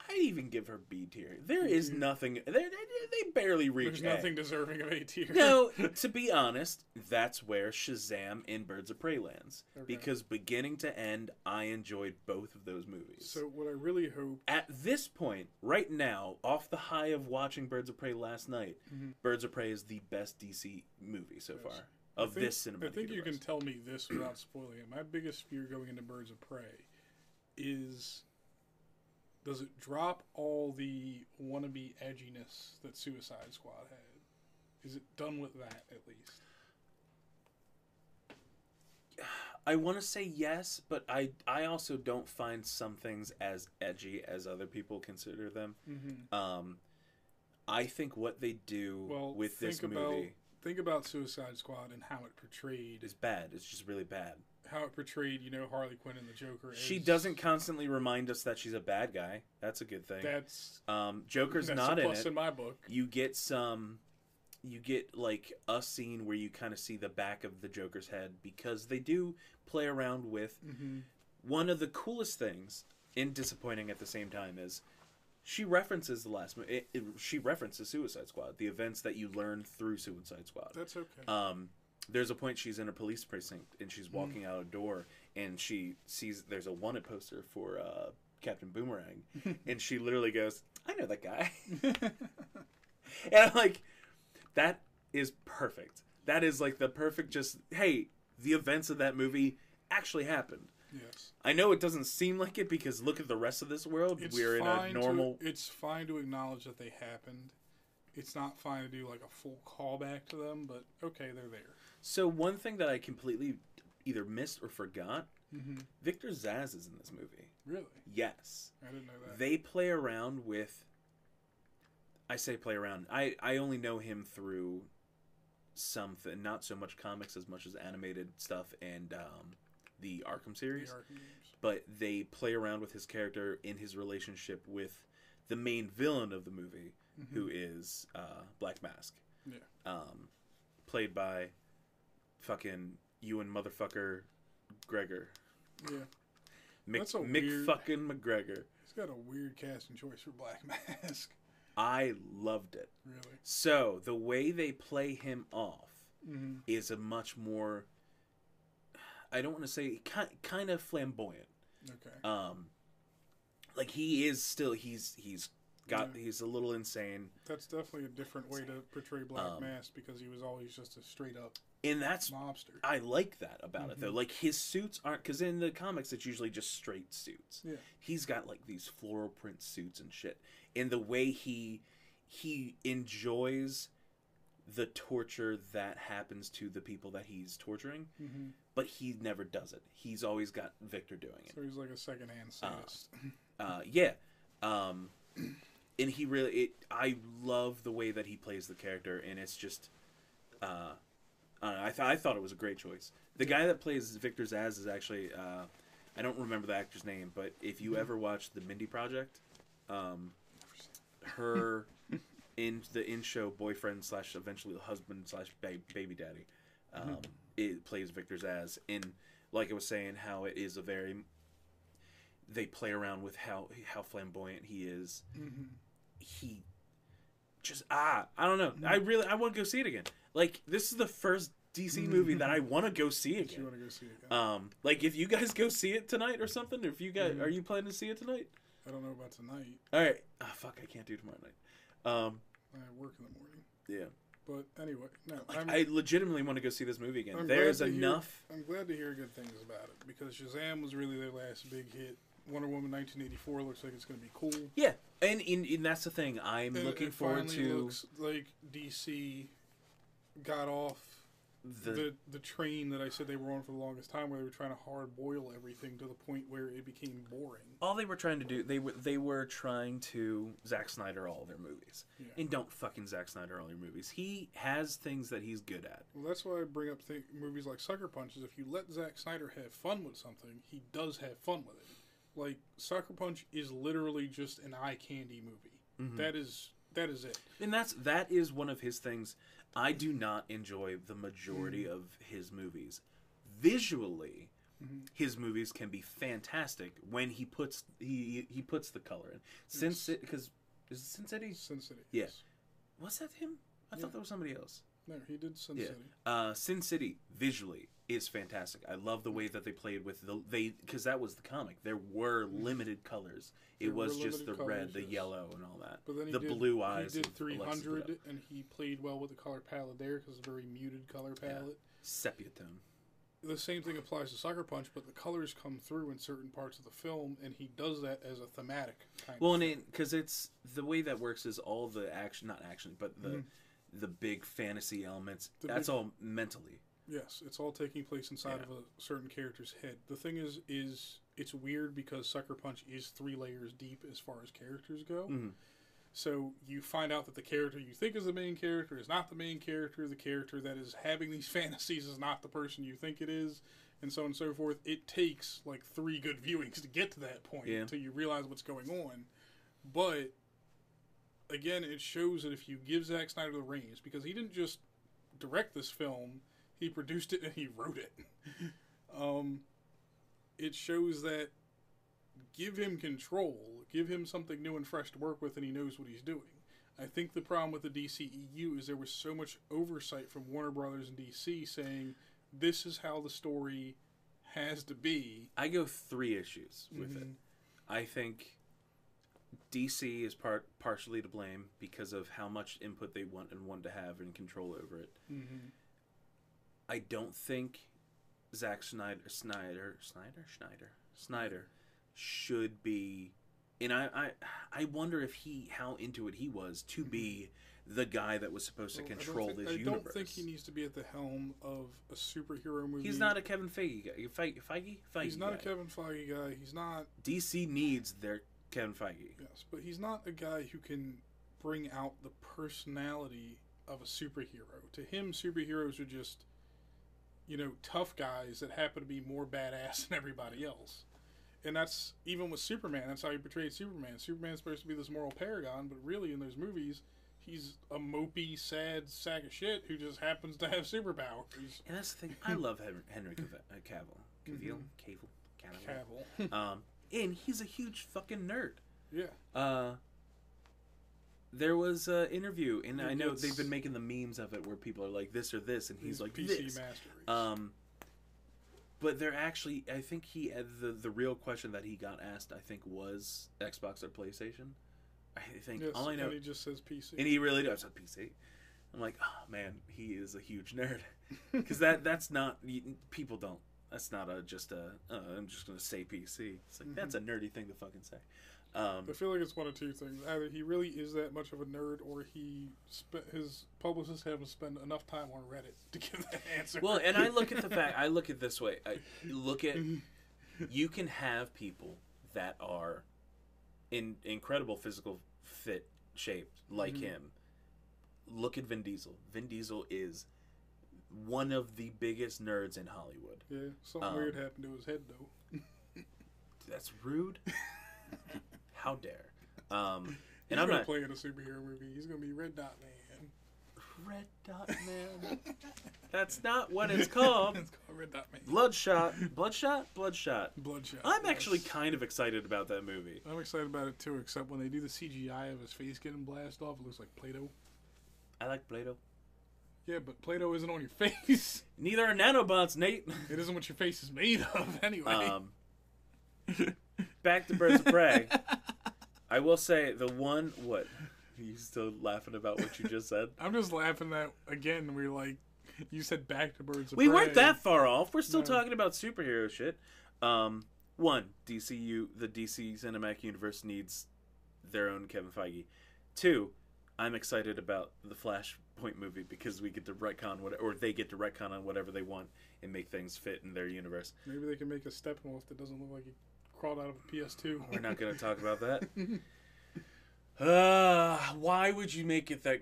I'd even give her B tier. There B is nothing. They barely reach There's A. nothing deserving of A tier. no, to be honest, that's where Shazam and Birds of Prey lands. Okay. Because beginning to end, I enjoyed both of those movies. So what I really hope. At this point, right now, off the high of watching Birds of Prey last night, Mhm. Birds of Prey is the best DC movie so Yes. far of think- this cinematic I think you can tell me this without spoiling it. My biggest fear going into Birds of Prey is does it drop all the wannabe edginess that Suicide Squad had? Is it done with that at least? I want to say yes, but I I also don't find some things as edgy as other people consider them. Mm-hmm. Um, I think what they do Well, with this movie think about Suicide Squad and how it portrayed is bad. It's just really bad. how it portrayed, you know, Harley Quinn and the Joker. She as- doesn't constantly remind us that she's a bad guy. That's a good thing. That's Um, Joker's that's not a in plus it. in my book. You get some. You get like a scene where you kind of see the back of the Joker's head because they do play around with Mm-hmm. one of the coolest things and disappointing at the same time is she references the last movie. It, it- she references Suicide Squad, the events that you learn through Suicide Squad. That's okay. Um, there's a point she's in a police precinct and she's walking out a door and she sees there's a wanted poster for uh, Captain Boomerang and she literally goes, "I know that guy," and I'm like, "That is perfect. That is like the perfect. Just hey, the events of that movie actually happened." Yes. I know it doesn't seem like it because look at the rest of this world. It's We're in a normal. To, it's fine to acknowledge that they happened. It's not fine to do like a full callback to them, but okay, they're there. So one thing that I completely either missed or forgot: Mm-hmm. Victor Zsasz is in this movie. Really, Yes, I didn't know that. they play around with. I say play around. I I only know him through something, not so much comics as much as animated stuff and um, the Arkham The series. Arkham but they play around with his character in his relationship with the main villain of the movie, Mhm. who is uh, Black Mask. Yeah. Um, played by fucking Ewan motherfucker Gregor. Yeah, Mick, That's a Mick weird- fucking McGregor. he's got a weird casting choice for Black Mask. I loved it. Really. So the way they play him off Mm-hmm. is a much more. I don't want to say kind kind of flamboyant. Okay. Um, like he is still he's he's got Yeah. he's a little insane, That's definitely a different way to portray Black Um, Mask because he was always just a straight up and that's mobster. I like that about it though. Mhm. Like his suits aren't because in the comics it's usually just straight suits. Yeah. He's got like these floral print suits and shit. And the way he he enjoys the torture that happens to the people that he's torturing, Mm-hmm. but he never does it. He's always got Victor doing it. So he's like a secondhand sadist. Uh, yeah. Um, and he really, it, I love the way that he plays the character, and it's just, uh, I, know, I, th- I thought it was a great choice. The guy that plays Victor's Zsasz is actually, uh, I don't remember the actor's name, but if you ever watched the Mindy Project, um, her in the in show boyfriend slash eventually the husband slash baby daddy, um, it plays Victor's as And like I was saying, how it is a very they play around with how how flamboyant he is. mm-hmm. He just ah, I don't know. I really I want to go see it again. Like this is the first DC movie that I want to go see You again. want to go see it? Again? Um, like if you guys go see it tonight or something, or if you guys Mhm. are you planning to see it tonight? I don't know about tonight. All right. Ah, fuck, I can't do tomorrow night. Um, I work in the morning. yeah. But anyway, no. I'm, I legitimately want to go see this movie again. I'm There's glad to hear- enough. I'm glad to hear good things about it because Shazam was really their last big hit. Wonder Woman 1984 looks like it's going to be cool. Yeah, and, and, and that's the thing. I'm And looking it forward to looks like DC got off the, the the train that I said they were on for the longest time, where they were trying to hard boil everything to the point where it became boring. all they were trying to do. They were they were trying to Zack Snyder all their movies, Yeah. and don't fucking Zack Snyder all your movies. He has things that he's good at. Well, that's why I bring up th- movies like Sucker Punch. Is if you let Zack Snyder have fun with something, he does have fun with it. Like Sucker Punch is literally just an eye candy movie. Mhm. That is that is it. And that's that is one of his things. I do not enjoy the majority Mm-hmm. of his movies. Visually, Mhm. his movies can be fantastic when he puts he he puts the color in. Since it because is it Sin City? Sin City. Yeah. yes. Was that him? I Yeah. thought that was somebody else. No, he did Sin Yeah. City. Uh, Sin City visually is fantastic. I love the way that they played with the they because that was the comic. There were limited colors. It There was just the limited red, the yes. yellow, and all that. But then he the did, blue eyes. He did 300, and he played well with the color palette there because it's a very muted color palette. sepia tone. The same thing applies to Sucker Punch, but the colors come through in certain parts of the film, and he does that as a thematic. Kind Well, and because it's the way that works is all the action, not action, but the Mhm. the big fantasy elements. The that's big- all mentally. Yes, it's all taking place inside Yeah. of a certain character's head. The thing is, is it's weird because Sucker Punch is three layers deep as far as characters go. Mhm. So you find out that the character you think is the main character is not the main character. The character that is having these fantasies is not the person you think it is, and so on and so forth. It takes like three good viewings to get to that point Yeah. until you realize what's going on. But again, it shows that if you give Zack Snyder the reins, because he didn't just direct this film, he produced it and he wrote it. um, it shows that give him control, give him something new and fresh to work with, and he knows what he's doing. I think the problem with the DCEU is there was so much oversight from Warner Brothers and DC saying this is how the story has to be. I go three issues with it. Mhm. I think DC is part partially to blame because of how much input they want and want to have and control over it. Mm-hmm. I don't think Zack Snyder, Snyder, Snyder, Schneider, Snyder should be, and I, I, I wonder if he, how into it he was to be the guy that was supposed to Well, I don't control think- this I universe. I don't think he needs to be at the helm of a superhero movie. He's not a Kevin Feige guy. Feige, Feige, Feige He's not guy. a Kevin Feige guy. He's not. DC needs their Kevin Feige. Yes, but he's not a guy who can bring out the personality of a superhero. To him, superheroes are just, you know, tough guys that happen to be more badass than everybody else. And that's even with Superman. That's how he portrayed Superman. Superman's supposed to be this moral paragon, but really in those movies, he's a mopey, sad sack of shit who just happens to have superpowers. And that's the thing. I love Henry uh, Cavill. Cavill? Mhm. Cavill? Cavill. Cavill. Um, and he's a huge fucking nerd. yeah. Uh, there was an interview, and I know they've been making the memes of it where people are like this or this, and he's like PC this. Um, but they're actually, I think he uh, the the real question that he got asked, I think, was Xbox or PlayStation. I think yes, all I know, and he just says PC. and he really does have PC. I'm like, oh man, he is a huge nerd because that that's not people don't. That's not a just a. Uh, I'm just gonna say PC. It's like that's a nerdy thing to fucking say. Um, I feel like it's one of two things. Either he really is that much of a nerd, or he spe- his publicists haven't spent enough time on Reddit to give that answer. Well, and I look at the fact. I look at this way. I look at you can have people that are in incredible physical fit shape like Mhm. him. Look at Vin Diesel. Vin Diesel is one of the biggest nerds in Hollywood. yeah, something um, weird happened to his head though. That's rude. How dare? Um, and I'm gonna not play in a superhero movie. He's gonna be Red Dot Man. Red Dot Man. That's not what it's called. it's called Red Dot Man. Bloodshot. Bloodshot. Bloodshot. Bloodshot. I'm actually kind of excited about that movie. I'm excited about it too, except when they do the CGI of his face getting blasted off, it looks like Play-Doh. I like Play-Doh. Yeah, but Play-Doh isn't on your face. Neither are nanobots, Nate. It isn't what your face is made of, anyway. Um, back to Birds of Prey. I will say the one. What? you still laughing about what you just said? I'm just laughing that again. We're like, you said back to Birds of Prey. we Prey. weren't that far off. We're still No. talking about superhero shit. Um, one, DCU, the DC Cinematic Universe needs their own Kevin Feige. Two, I'm excited about the Flashpoint movie because we get to retcon what, or they get to retcon on whatever they want and make things fit in their universe. Maybe they can make a Steppenwolf that doesn't look like crawled out of a PS2. We're not going to talk about that. Uh, why would you make it that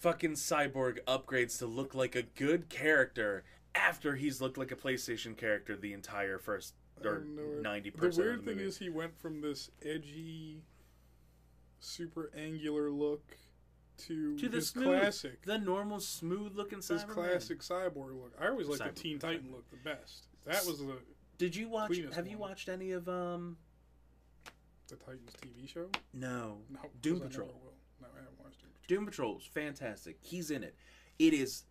fucking cyborg upgrades to look like a good character after he's looked like a PlayStation character the entire first or ninety The percent? weird of the thing is, he went from this edgy, super angular look to, to the smooth, classic, the normal smooth looking his Cyberman. classic cyborg look. I always like the Teen. Titan look the best. That was the Did you watch? Have you watched any of um? the Titans TV show. No, No, Doom I Patrol. will. No, I haven't watched Doom Patrol. Doom Patrol's fantastic. He's in it. It is,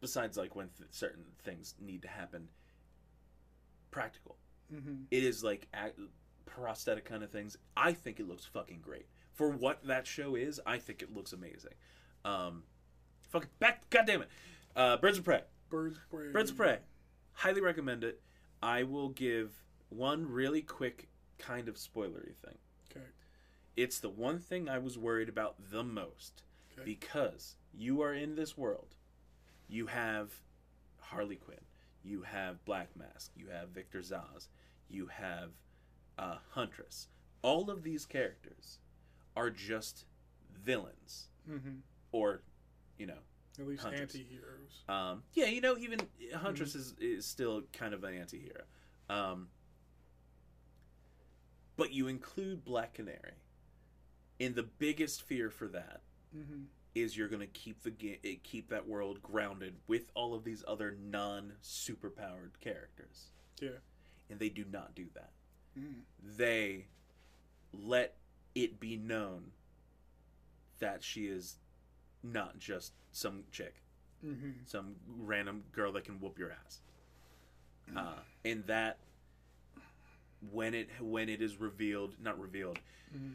besides like when th- certain things need to happen, practical. Mm-hmm. it is like act, prosthetic kind of things. I think it looks fucking great for what that show is. I think it looks amazing. Um, fucking back, goddamn it, uh, Birds of Prey. Birds of Prey. Birds of Prey, highly recommend it. I will give one really quick kind of spoilery thing. Okay. It's the one thing I was worried about the most Okay. because you are in this world. You have Harley Quinn, you have Black Mask, you have Victor Zsasz, you have uh, Huntress. All of these characters are just villains, Mm-hmm. or you know, At least Hunters. anti-heroes. um, yeah, you know, even Huntress is, is still kind of an anti-hero. Um, but you include Black Canary, and the biggest fear for that Mm-hmm. is you're going to keep the eh, keep that world grounded with all of these other non superpowered characters, Yeah. and they do not do that. Mm. They let it be known that she is not just some chick Mm-hmm. some random girl that can whoop your ass. Uh, and that when it when it is revealed, not revealed, Mhm.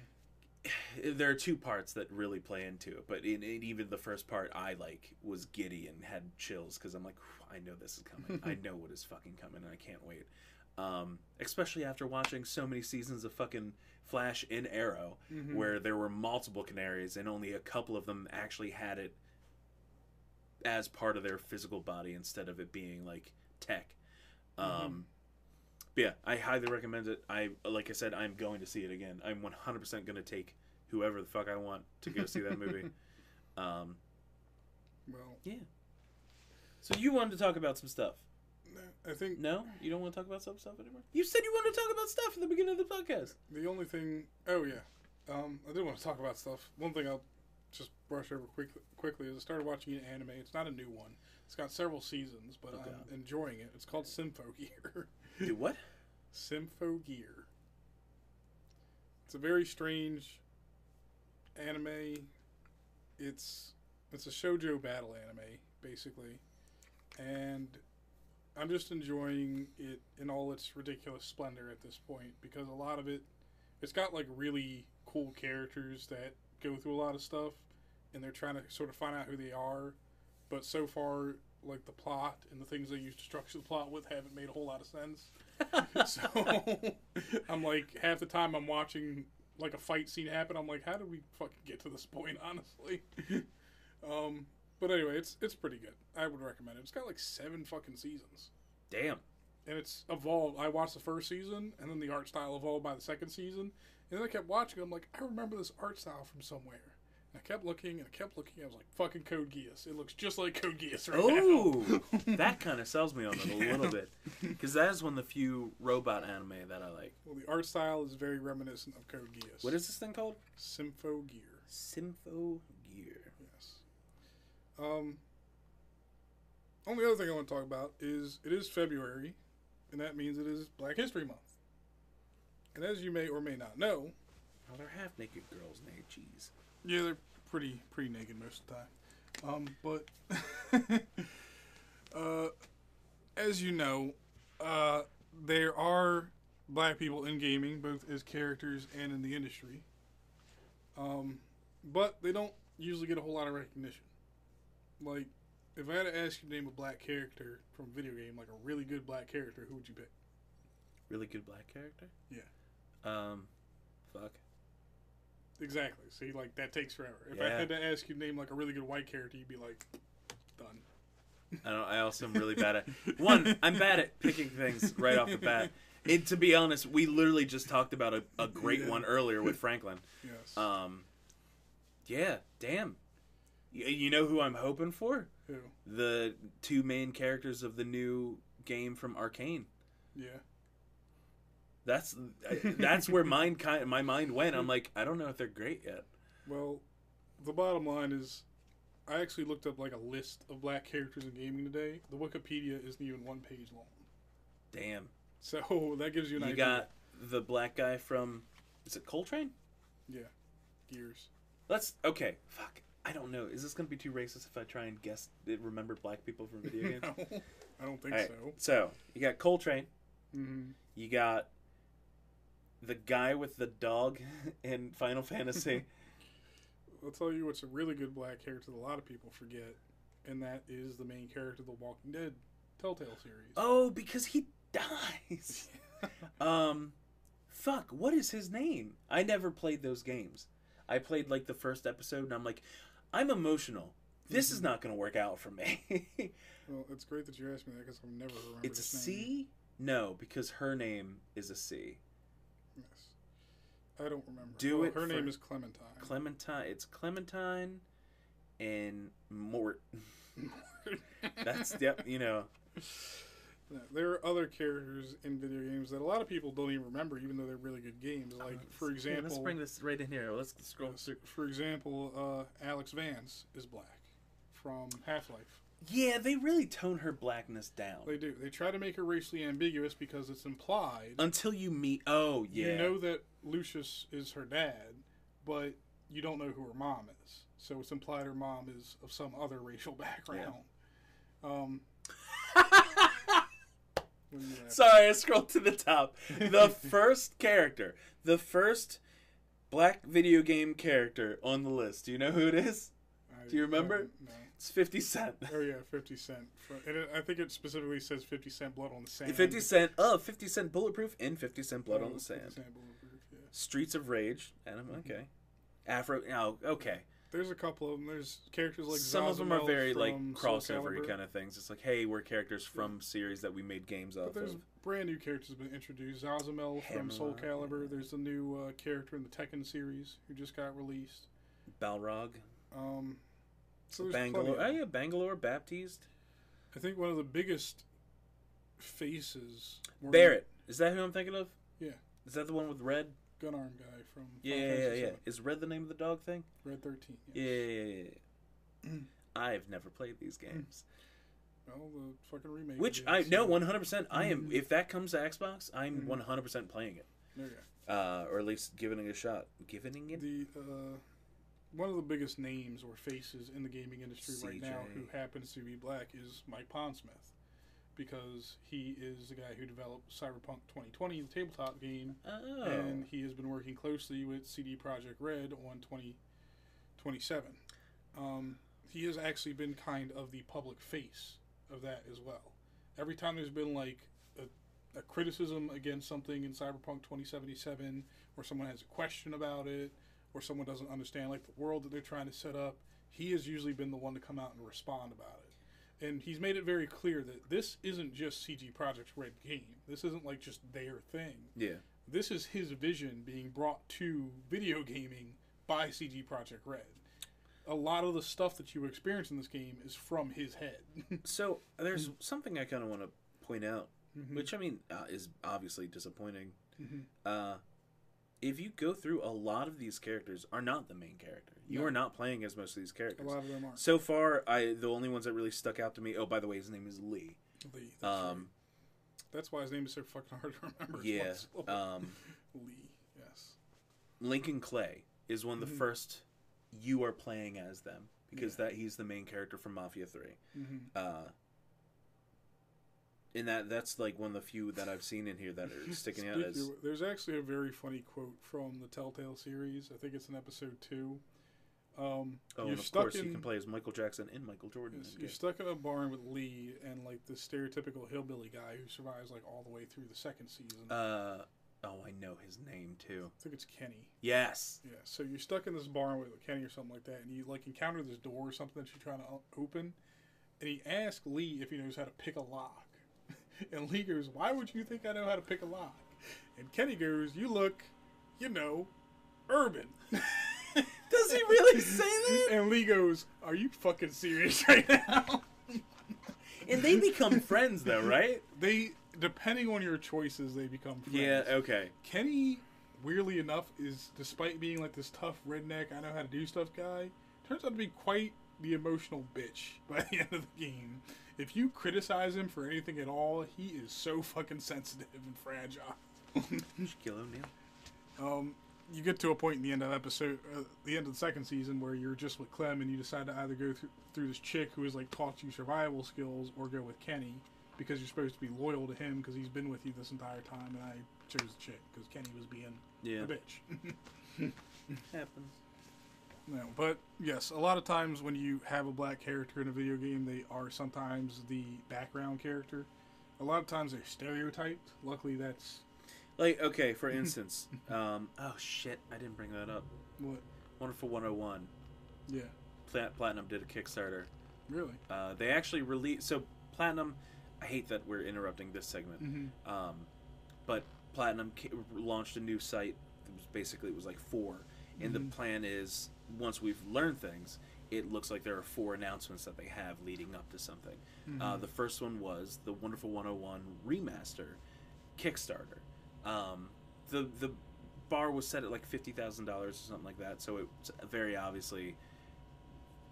there are two parts that really play into it. But in, in even the first part, I like was giddy and had chills because I'm like, I know this is coming. I know what is fucking coming, and I can't wait. Um, especially after watching so many seasons of fucking Flash and Arrow, Mhm. where there were multiple canaries and only a couple of them actually had it as part of their physical body instead of it being like tech. Um, but yeah, I highly recommend it. I like I said, I'm going to see it again. I'm 100% going to take whoever the fuck I want to go see that movie. Um, Well, yeah. so you wanted to talk about some stuff? I think No, you don't want to talk about some stuff anymore. You said you wanted to talk about stuff in the beginning of the podcast. the only thing. Oh yeah, um, I did want to talk about stuff. One thing I'll just brush over quick, quickly is I started watching an anime. It's not a new one. It's got several seasons, but Okay. I'm enjoying it. It's called Sympho Gear. Do what? Symphogear. It's a very strange anime. It's it's a shojo battle anime basically, and I'm just enjoying it in all its ridiculous splendor at this point because a lot of it, it's got like really cool characters that go through a lot of stuff, and they're trying to sort of find out who they are, but so far like the plot and the things they use to structure the plot with haven't made a whole lot of sense. so I'm like half the time I'm watching like a fight scene happen, I'm like, how did we fucking get to this point? Honestly. um, but anyway, it's it's pretty good. I would recommend it. It's got like seven fucking seasons, Damn. and it's evolved. I watched the first season, and then the art style evolved by the second season, and then I kept watching. I'm like, I remember this art style from somewhere. And I kept looking and I kept looking. I was like, "Fucking Code Geass! It looks just like Code Geass right Oh, now." that kind of sells me on it a Yeah. little bit because that is one of the few robot anime that I like. Well, the art style is very reminiscent of Code Geass. What is this thing called? Symphogear? Sympho. Um. Only other thing I want to talk about is it is February, and that means it is Black History Month. And as you may or may not know, Oh, they're half naked girls, naked cheese. yeah, they're pretty pretty naked most of the time. Um, but uh, as you know, uh, there are black people in gaming, both as characters and in the industry. Um, but they don't usually get a whole lot of recognition. Like, if I had to ask you to name a black character from a video game, like a really good black character, who would you pick? Really good black character. Yeah. Um, fuck. Exactly. See, like that takes forever. If I had to ask you to name like a really good white character, you'd be like, done. I don't. I also am really bad at one. I'm bad at picking things right off the bat. And to be honest, we literally just talked about a, a great Yeah. one earlier with Franklin. Yes. Um, yeah, damn. You know who I'm hoping for? who? The two main characters of the new game from Arkane. Yeah. That's that's where mine kind my mind went. I'm like, I don't know if they're great yet. Well, the bottom line is, I actually looked up like a list of black characters in gaming today. The Wikipedia isn't even one page long, Damn. so that gives you an You idea. got the black guy from is it Cole Train? yeah, Gears. Let's okay. Fuck. I don't know. Is this gonna be too racist if I try and guess remember black people from video games? no, I don't think All right, so. so you got Cole Train. hmm You got the guy with the dog in Final Fantasy. I'll tell you what's a really good black character that a lot of people forget, and that is the main character of the Walking Dead Telltale series. oh, because he dies. um, fuck. What is his name? I never played those games. I played like the first episode, and I'm like, I'm emotional. This is Mhm. not gonna work out for me. Well, it's great that you asked me that because I've never remembered it's a. C. No, because her name is a C. Yes. I don't remember. Do Well, it Her name is Clementine. Clementine. It's Clementine, and Mort. Mort. That's yep. You know. Yeah, there are other characters in video games that a lot of people don't even remember, even though they're really good games. Like, for Yeah, example, let's bring this right in here. Let's scroll through. for example, uh, Alyx Vance is black from Half Life. Yeah, they really tone her blackness down They do. They try to make her racially ambiguous because it's implied. until you meet. Oh yeah. You know that Lucius is her dad, but you don't know who her mom is. So it's implied her mom is of some other racial background. Um, you laugh- Sorry, I scrolled to the top. The first character, the first black video game character on the list. Do you know who it is? I do you remember? It's Fifty Cent. Oh yeah, Fifty Cent. And I think it specifically says Fifty Cent blood on the sand. 50 Cent of 50 Cent Bulletproof and 50 Cent Blood Oh, on the Sand. Cent yeah. Streets of Rage. Okay. Afro. Oh, okay. There's a couple of them. There's characters like Some of them are very like crossover kind of things. It's like, hey, we're characters from series that we made games But off there's of. brand new characters been introduced. Zasalamel from Soul. Calibur. There's a new uh, character in the Tekken series who just got released. Balrog. Um, so there's Bangalore. Oh yeah, Bangalore Baptiste. I think one of the biggest faces. Barrett. Is that who I'm thinking of? Yeah. Is that the one with red? Gun arm guy from Yeah, yeah, yeah, yeah. Is red the name of the dog thing? Red Thirteen. Yeah, yes. yeah, yeah, yeah. I've never played these Mm. games. Well, the fucking remake. Which I no one hundred percent. I am. If that comes to Xbox, I'm Mhm. one hundred percent playing it, There you go. uh, or at least giving it a shot. Giving it. The uh, one of the biggest names or faces in the gaming industry right now, who happens to be black, is Mike Pondsmith, because he is the guy who developed Cyberpunk 2020, the tabletop game, Oh. and he has been working closely with CD Projekt Red on 2027. Um, he has actually been kind of the public face of that as well. Every time there's been like a, a criticism against something in Cyberpunk 2077, or someone has a question about it, or someone doesn't understand like the world that they're trying to set up, he has usually been the one to come out and respond about it. And he's made it very clear that this isn't just CD Projekt's Red game. This isn't like just their thing yeah. this is his vision being brought to video gaming by CD Projekt Red. A lot of the stuff that you experience in this game is from his head. So there's something I kind of want to point out, Mhm. which I mean uh, is obviously disappointing. Mhm. Uh, if you go through a lot of these characters are not the main character. You No. are not playing as most of these characters. A lot of them are. So far, I the only ones that really stuck out to me. Oh, by the way, his name is Lee. Lee. That's, right. Um, that's why his name is so fucking hard to remember. yeah. Um, Lee. Yes. Lincoln Clay is one of the Mhm. first you are playing as them because that he's the main character from Mafia Three. hmm Uh, and that that's like one of the few that I've seen in here that are sticking out as of- there's actually a very funny quote from the Telltale series. I think it's in episode two. Um, oh, you're and of stuck course in, you can play as Michael Jackson and Michael Jordan. You're game. stuck in a barn with Lee and like the stereotypical hillbilly guy who survives like all the way through the second season. Uh, oh, I know his name too. I think it's Kenny. Yes. Yeah, so you're stuck in this barn with Kenny or something like that, and you like encounter this door or something that you're trying to open, and he asks Lee if he knows how to pick a lock, and Lee goes, "Why would you think I know how to pick a lock?" And Kenny goes, "You look, you know, urban." Does he really say that? and Lee goes, "Are you fucking serious right now?" and they become friends though, right? they, depending on your choices, they become friends. Yeah. Okay. Kenny, weirdly enough, is despite being like this tough redneck, I know how to do stuff guy, turns out to be quite the emotional bitch by the end of the game. If you criticize him for anything at all, he is so fucking sensitive and fragile. Shaquille O'Neal. Um, you get to a point in the end of episode, uh, the end of the second season, where you're just with Clem and you decide to either go through, through this chick who has like taught you survival skills, or go with Kenny because you're supposed to be loyal to him because he's been with you this entire time. And I chose the chick because Kenny was being Yeah. a bitch. Happens. no, but yes, a lot of times when you have a black character in a video game, they are sometimes the background character. A lot of times they're stereotyped. Luckily, that's Like okay, for instance, um, oh shit, I didn't bring that up. what. Wonderful 101. Yeah, Plat- Platinum did a Kickstarter. really. Uh, they actually released so Platinum. I hate that we're interrupting this segment. Mm-hmm. Um, but Platinum ca- launched a new site. It was basically it was like four, and Mhm. the plan is once we've learned things, it looks like there are four announcements that they have leading up to something. Uh, Mhm. the first one was the Wonderful 101 remaster Kickstarter. Um, the the bar was set at like fifty thousand dollars or something like that. So it's very obviously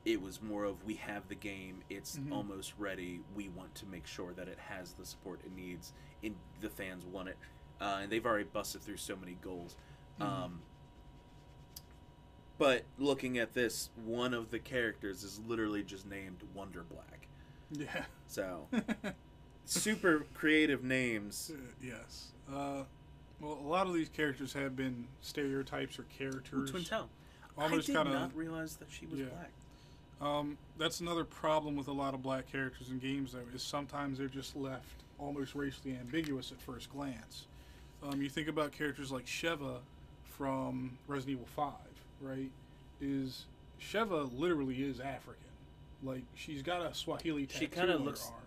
it was more of we have the game, it's Mhm. almost ready. We want to make sure that it has the support it needs, and the fans want it. Uh, and they've already busted through so many goals. Mhm. Um, but looking at this, one of the characters is literally just named Wonder Black. yeah. So super creative names. Uh, yes. Uh, well, a lot of these characters have been stereotypes or Ooh, characters. Twin Town. I Almost did kind of. not realize that she was Yeah. black. Um, that's another problem with a lot of black characters in games, though, is sometimes they're just left almost racially ambiguous at first glance. Um, you think about characters like Sheva from Resident Evil Five, right? Is Sheva literally is African? Like she's got a Swahili tattoo She kinda on looks- her arm.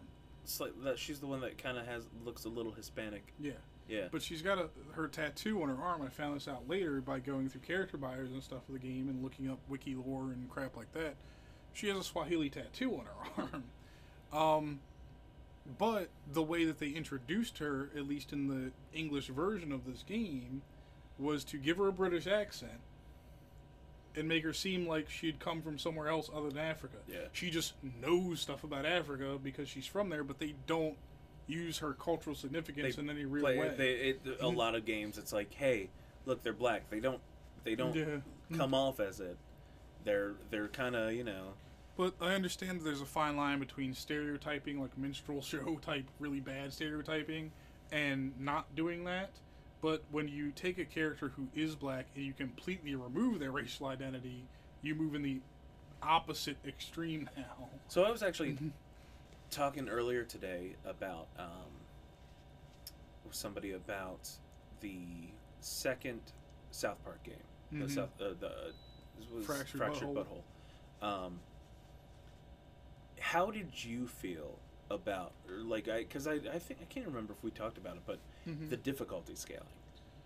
Like that. She's the one that kind of has looks a little Hispanic. Yeah. Yeah. But she's got a, her tattoo on her arm. I found this out later by going through character bios and stuff of the game and looking up wiki lore and crap like that. She has a Swahili tattoo on her arm. Um, but the way that they introduced her, at least in the English version of this game, was to give her a British accent and make her seem like she'd come from somewhere else other than Africa. Yeah. She just knows stuff about Africa because she's from there, but they don't use her cultural significance They in any real Play, way. they, it, a lot of games, it's like, hey, look, they're black. They don't, they don't Yeah. come off as it. They're, they're kind of, you know, But I understand that there's a fine line between stereotyping, like minstrel show type, really bad stereotyping, and not doing that. But when you take a character who is black and you completely remove their racial identity, you move in the opposite extreme now. So I was actually. talking earlier today about um, somebody about the second South Park game, the Mhm. South, uh, the this was Fractured fractured Butthole. butthole. Um, how did you feel about, like, I because I I think I can't remember if we talked about it, but Mhm. the difficulty scaling.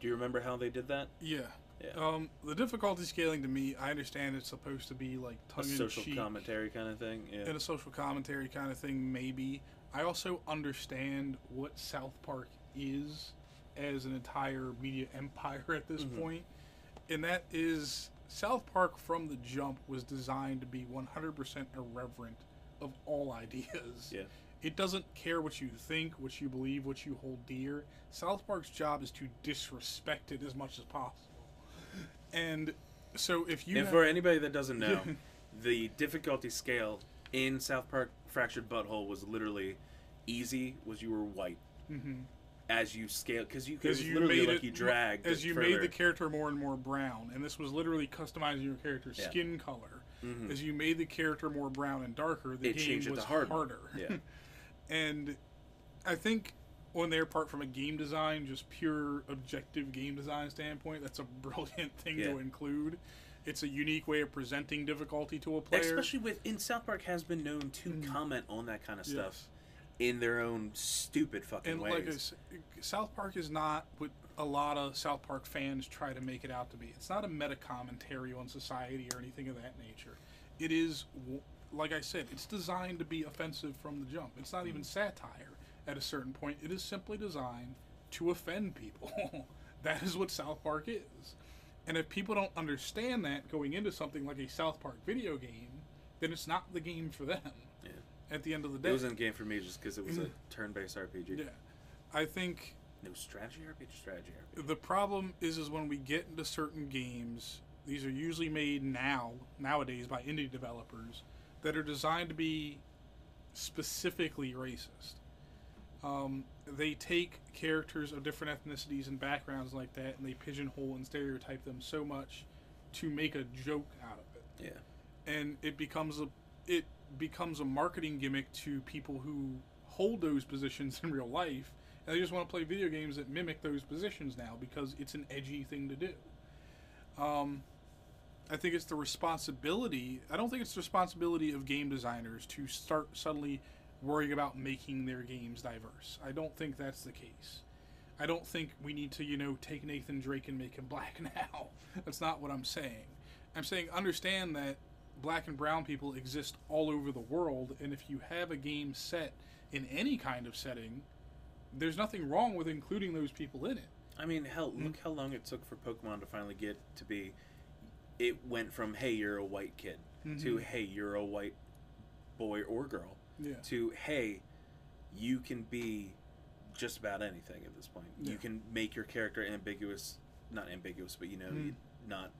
Do you remember how they did that? Yeah. Yeah. Um, the difficulty scaling to me, I understand it's supposed to be like A tongue in social cheek commentary kind of thing. Yeah. and a social commentary kind of thing, maybe. I also understand what South Park is as an entire media empire at this Mhm. point, and that is South Park from the jump was designed to be 100% irreverent of all ideas. Yeah. It doesn't care what you think, what you believe, what you hold dear. South Park's job is to disrespect it as much as possible. And so if you and have- for anybody that doesn't know, the difficulty scale in South Park Fractured Butthole was literally easy was you were white Mhm. as you scale because you, 'Cause you literally made like it you dragged as you further. made the character more and more brown, and this was literally customizing your character's Yeah. skin color. Mhm. As you made the character more brown and darker, the It game was harder. harder. Yeah. and I think on their part, from a game design, just pure objective game design standpoint, that's a brilliant thing Yeah. to include. It's a unique way of presenting difficulty to a player. Especially with in South Park has been known to Mhm. comment on that kind of Yes. stuff in their own stupid fucking and ways. like South Park is not what a lot of South Park fans try to make it out to be. It's not a meta commentary on society or anything of that nature. It is, like I said, it's designed to be offensive from the jump. It's not even satire at a certain point. It is simply designed to offend people. that is what South Park is. And if people don't understand that going into something like a South Park video game, then it's not the game for them. Yeah. At the end of the day, it wasn't a game for me just because it was a turn-based RPG. yeah. I think No strategy RPG, strategy RPG. the problem is is when we get into certain games these are usually made now nowadays by indie developers that are designed to be specifically racist um, they take characters of different ethnicities and backgrounds like that and they pigeonhole and stereotype them so much to make a joke out of it Yeah. and it becomes a it becomes a marketing gimmick to people who hold those positions in real life and they just want to play video games that mimic those positions now because it's an edgy thing to do um, i think it's the responsibility i don't think it's the responsibility of game designers to start suddenly worrying about making their games diverse i don't think that's the case i don't think we need to you know take nathan drake and make him black now that's not what i'm saying i'm saying understand that black and brown people exist all over the world and if you have a game set in any kind of setting there's nothing wrong with including those people in it I mean, hell, Mm. look how long it took for Pokemon to finally get to be. It went from "Hey, you're a white kid" to Mhm. "Hey, you're a white boy or girl" yeah to "Hey, you can be just about anything at this point. Yeah. You can make your character ambiguous, not ambiguous, but you know, Mm. not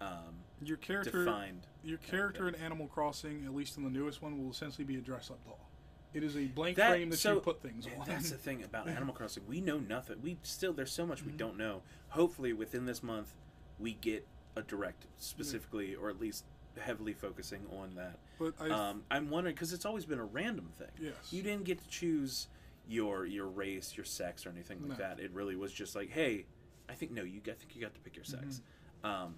um, your character defined. your Yeah, character yeah. in animal crossing at least in the newest one will essentially be a dress-up doll it is a blank That- frame that so, you put things on That's the thing about Animal Crossing. We know nothing. We still there's so much we Mhm. don't know. Hopefully, within this month, we get a direct specifically, or at least heavily focusing on that. But I, Um, I'm wondering because it's always been a random thing. yes You didn't get to choose your your race, your sex, or anything like No. that. It really was just like, hey, I think no, you. I think you got to pick your sex. Mm-hmm. Um,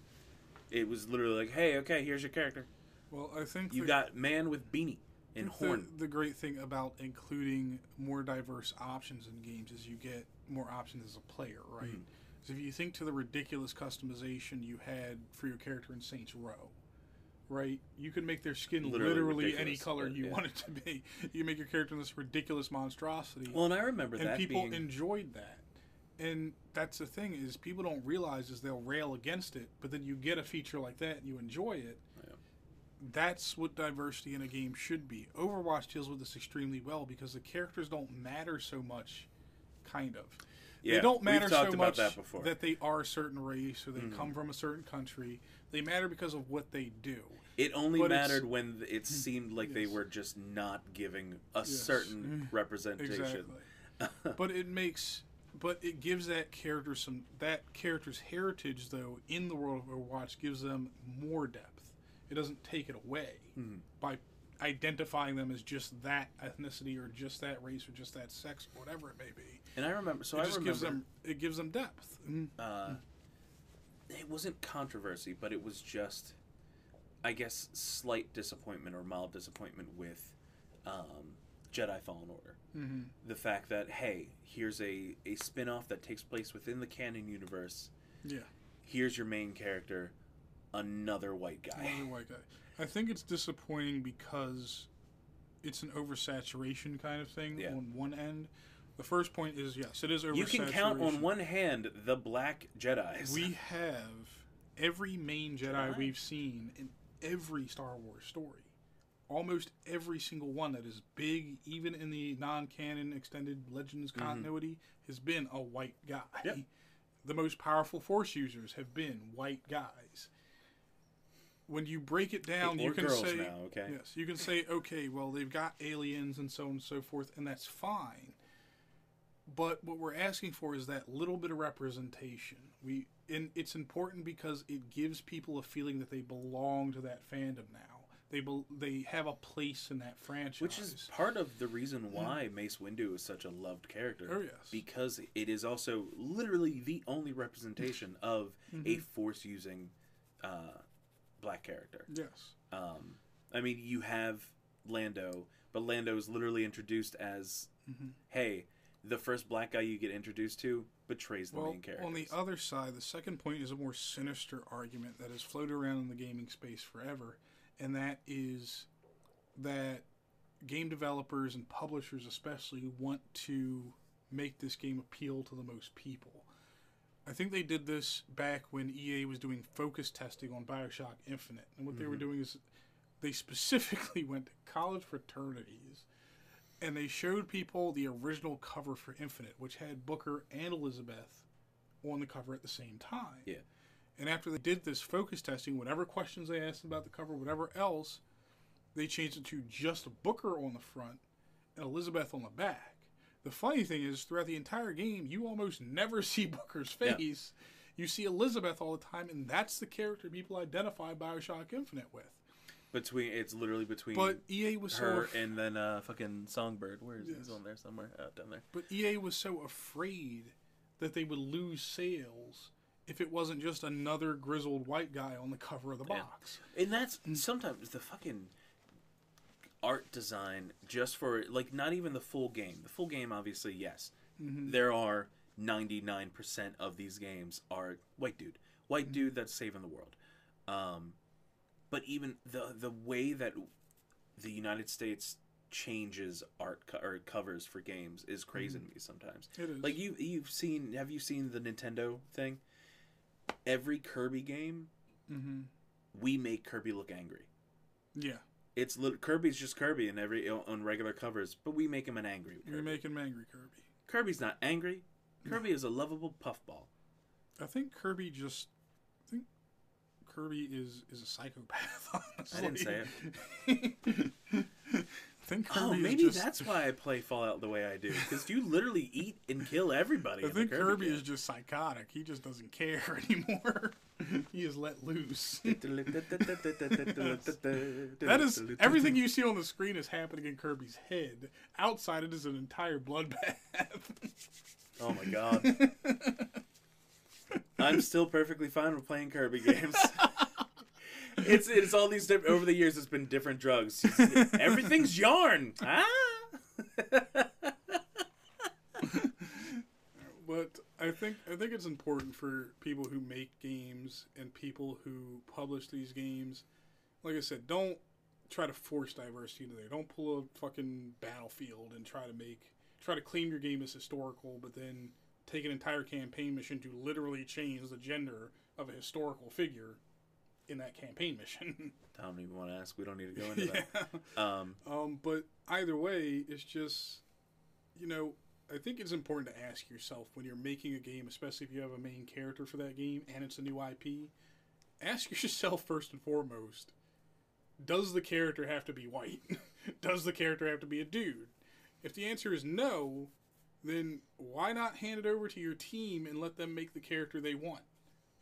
it was literally like, hey, okay, here's your character. well i think You the- got man with beanie and think the- horn. The, great thing about including more diverse options in games is you get more options as a player, right? Mhm. So if you think to the ridiculous customization you had for your character in Saints Row, right? You can make their skin Literally literally, any color you yeah. want it to be. You make your character this ridiculous monstrosity, Well, and I remember and that people being enjoyed that. and that's the thing is people don't realize is they'll rail against it, but then you get a feature like that and you enjoy it. Yeah. That's what diversity in a game should be. Overwatch deals with this extremely well because the characters don't matter so much, kind of. Yeah, they don't matter so much that that they are a certain race or they Mhm. come from a certain country. They matter because of what they do. It only But mattered when it seemed like they were just not giving a Yes. certain Mm. representation. Exactly. but it makes but it gives that character some that character's heritage though in the world of Overwatch gives them more depth. It doesn't take it away Mhm. by identifying them as just that ethnicity or just that race or just that sex or whatever it may be. And I remember, so it I just remember, gives them it gives them depth. Mm. uh, it wasn't controversy, but it was just, I guess, slight disappointment or mild disappointment with um, Jedi Fallen Order. Mm-hmm. The fact that hey, here's a a spin off that takes place within the canon universe. Yeah. Here's your main character, another white guy. Another white guy. I think it's disappointing because it's an oversaturation kind of thing Yeah. on one end. The first point is yes, it is oversaturation. You can count on one hand the black Jedi's. We have every main Jedi, Jedi. we've seen in every Star Wars story. Almost every single one that is big, even in the non-canon extended Legends Mhm. continuity, has been a white guy. Yep. The most powerful Force users have been white guys. When you break it down, or you can say now, okay? Yes, you can say, okay, well, they've got aliens and so on and so forth, and that's fine. But what we're asking for is that little bit of representation. We and it's important because it gives people a feeling that they belong to that fandom now. They bel they have a place in that franchise. Which is part of the reason why Mace Windu is such a loved character. Oh, yes. Because it is also literally the only representation of a Mhm. force using uh, black character. yes, Um, I mean, you have Lando, but Lando is literally introduced as, Mhm. hey, the first black guy you get introduced to betrays the well, main character. on the other side, the second point is a more sinister argument that has floated around in the gaming space forever, and that is that game developers and publishers, especially, want to make this game appeal to the most people. I think they did this back when EA was doing focus testing on Bioshock Infinite, and what they were Mhm. doing is they specifically went to college fraternities and they showed people the original cover for Infinite, which had Booker and Elizabeth on the cover at the same time. Yeah. And after they did this focus testing, whatever questions they asked about the cover, whatever else, they changed it to just Booker on the front and Elizabeth on the back. The funny thing is, throughout the entire game, you almost never see Booker's face. Yeah. face. You see Elizabeth all the time, and that's the character people identify Bioshock Infinite with. Between it's literally between But EA was so her af- and then uh, fucking Songbird. Where is he? He's on there somewhere out down there. But EA was so afraid that they would lose sales if it wasn't just another grizzled white guy on the cover of the Yeah. box. And that's sometimes the fucking art design just for like not even the full game. The full game, obviously, yes. Mhm. There are ninety nine percent of these games are white dude, white Mhm. dude that's saving the world. Um, but even the the way that the United States changes art co- or covers for games is crazy to me sometimes. It is. Like you you've seen have you seen the Nintendo thing? Every Kirby game, hmm we make Kirby look angry. Yeah. It's lit- Kirby's just Kirby in every on regular covers, but we make him an angry. Kirby. You're making him angry, Kirby. Kirby's not angry. Kirby is a lovable puffball. I think Kirby just. Kirby is is a psychopath. Honestly. I didn't say it. I think oh, Kirby Oh, maybe just, that's why I play Fallout the way I do. Because you literally eat and kill everybody. I in think Kirby game. is just psychotic. He just doesn't care anymore. he is let loose. That is everything you see on the screen is happening in Kirby's head. Outside, it is an entire bloodbath. Oh my god. I'm still perfectly fine with playing Kirby games. It's it's all these different over the years. It's been different drugs. Everything's yarn. Ah. but I think I think it's important for people who make games and people who publish these games. Like I said, don't try to force diversity into there. Don't pull a fucking battlefield and try to make try to claim your game as historical, but then take an entire campaign mission to literally change the gender of a historical figure in that campaign mission. I don't even want to ask. We don't need to go into yeah. that. Um, Um, but either way, it's just, you know, I think it's important to ask yourself when you're making a game, especially if you have a main character for that game and it's a new IP, ask yourself first and foremost does the character have to be white? does the character have to be a dude? If the answer is no, then why not hand it over to your team and let them make the character they want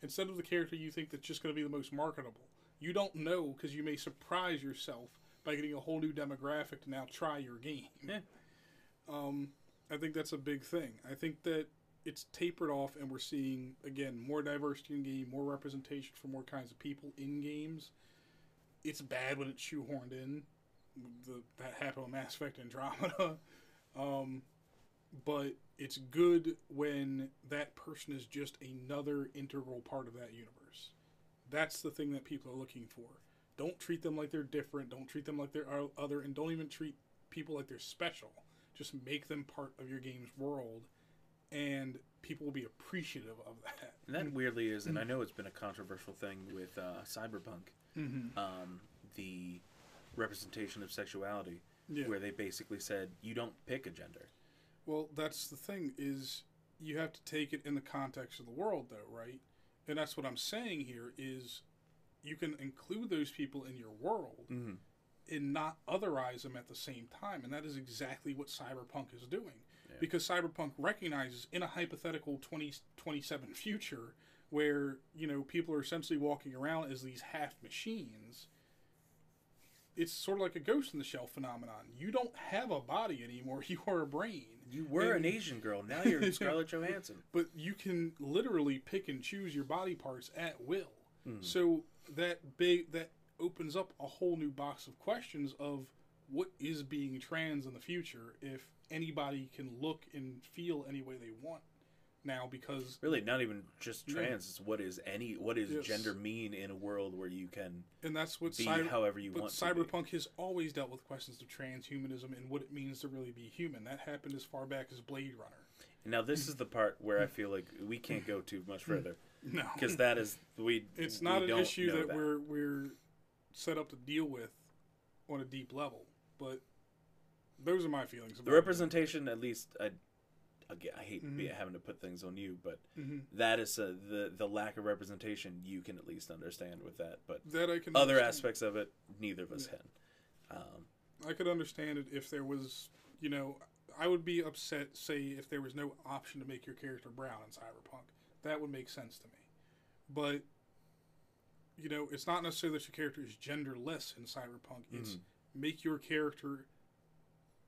instead of the character you think that's just going to be the most marketable? You don't know because you may surprise yourself by getting a whole new demographic to now try your game. Yeah. Um, I think that's a big thing. I think that it's tapered off, and we're seeing again more diversity in game, more representation for more kinds of people in games. It's bad when it's shoehorned in. The, that happened with Mass Effect Andromeda. Um, but it's good when that person is just another integral part of that universe. That's the thing that people are looking for. Don't treat them like they're different. Don't treat them like they're other, and don't even treat people like they're special. Just make them part of your game's world, and people will be appreciative of that. and that weirdly is, and I know it's been a controversial thing with uh, Cyberpunk, Mm-hmm. um, the representation of sexuality, Yeah. where they basically said you don't pick a gender. Well, that's the thing is you have to take it in the context of the world, though, right? And that's what I'm saying here is you can include those people in your world Mm-hmm. and not otherize them at the same time, and that is exactly what Cyberpunk is doing. Yeah. Because Cyberpunk recognizes in a hypothetical 2027 future where, you know, people are essentially walking around as these half machines, it's sort of like a ghost in the shell phenomenon. You don't have a body anymore, you are a brain. You were And- an Asian girl. Now you're Scarlett Johansson. but you can literally pick and choose your body parts at will. Mm. So that big that opens up a whole new box of questions of what is being trans in the future if anybody can look and feel any way they want now because Really, not even just Yeah. trans. It's what is any what is Yes. gender mean in a world where you can and that's what be cyber, however you but want to be. cyberpunk has always dealt with questions of transhumanism and what it means to really be human that happened as far back as blade runner Now this is the part where I feel like we can't go too much further no because that is we. it's we not an don't issue know that, we're we're set up to deal with on a deep level. But those are my feelings. the about it. representation. At least I, again, I hate Mhm. having to put things on you, but Mhm. that is a, the the lack of representation. You can at least understand with that, but that I can other understand. aspects of it, neither of us Yeah. can. Um, I could understand it if there was, you know, I would be upset. Say if there was no option to make your character brown in Cyberpunk, that would make sense to me. But you know, it's not necessarily that your character is genderless in Cyberpunk. It's Mhm. make your character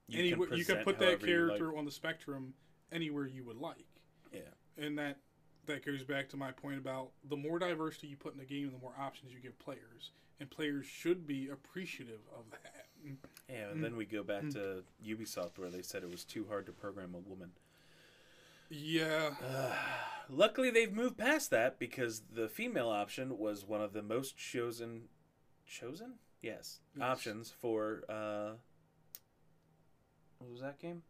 you anywhere you can put that you like. character on the spectrum anywhere you would like. Yeah. And that that goes back to my point about the more diversity you put in a game, the more options you give players, and players should be appreciative of that. Yeah, and then we go Mm. back to Ubisoft where they said it was too hard to program a woman. Yeah, Luckily, they've moved past that because the female option was one of the most chosen, chosen, yes, Yes. options for uh, what was that game?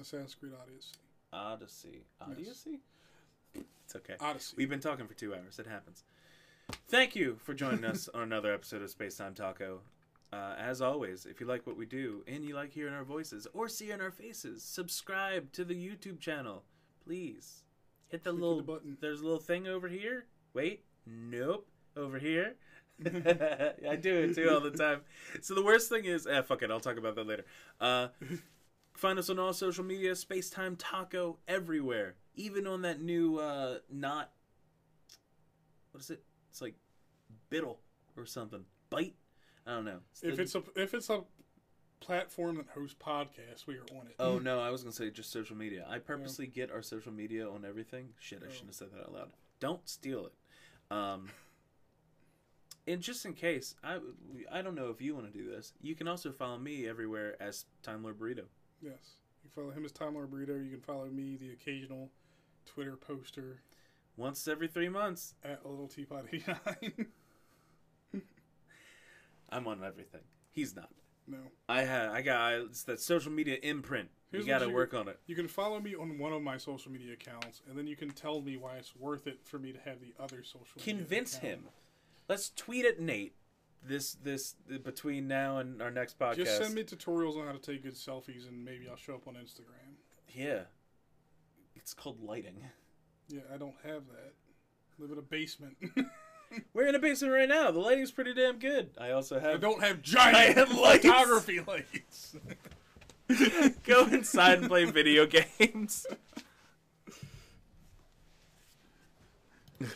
Assassin's Creed Odyssey. Odyssey. Odyssey. It's okay. Odyssey. We've been talking for two hours. It happens. Thank you for joining us on another episode of Space Time Taco. Uh, as always, if you like what we do and you like hearing our voices or seeing our faces, subscribe to the YouTube channel, please. Hit the Click little the button. There's a little thing over here. Wait, nope, over here. I do it too all the time. So the worst thing is, eh, fuck it. I'll talk about that later. Uh, find us on all social media. Spacetime Taco everywhere, even on that new uh, not. What is it? It's like Biddle or something. Bite. I don't know. if the- it's a if it's a platform that hosts podcasts, we are on it. Oh no, I was gonna say just social media. I purposely get our social media on everything. Shit, I Oh. shouldn't have said that out loud. Don't steal it. Um, and just in case, I I don't know if you want to do this. You can also follow me everywhere as Time Lord Burrito. Yes, you follow him as Lord Burrito. You can follow me, the occasional Twitter poster Once every three months, at a little teapot eighty nine. I'm on everything. He's not. No. I have. I got. It's that social media imprint. Here's you got to work on it. You can follow me on one of my social media accounts, and then you can tell me why it's worth it for me to have the other social. media Convince him. Let's tweet at Nate. This this between now and our next podcast. Just send me tutorials on how to take good selfies, and maybe I'll show up on Instagram. Yeah. It's called lighting. Yeah, I don't have that. Live in a basement. We're in a basement right now. The lighting's pretty damn good. I also have. I don't have giant Giant lights. photography lights. Go inside and play video games.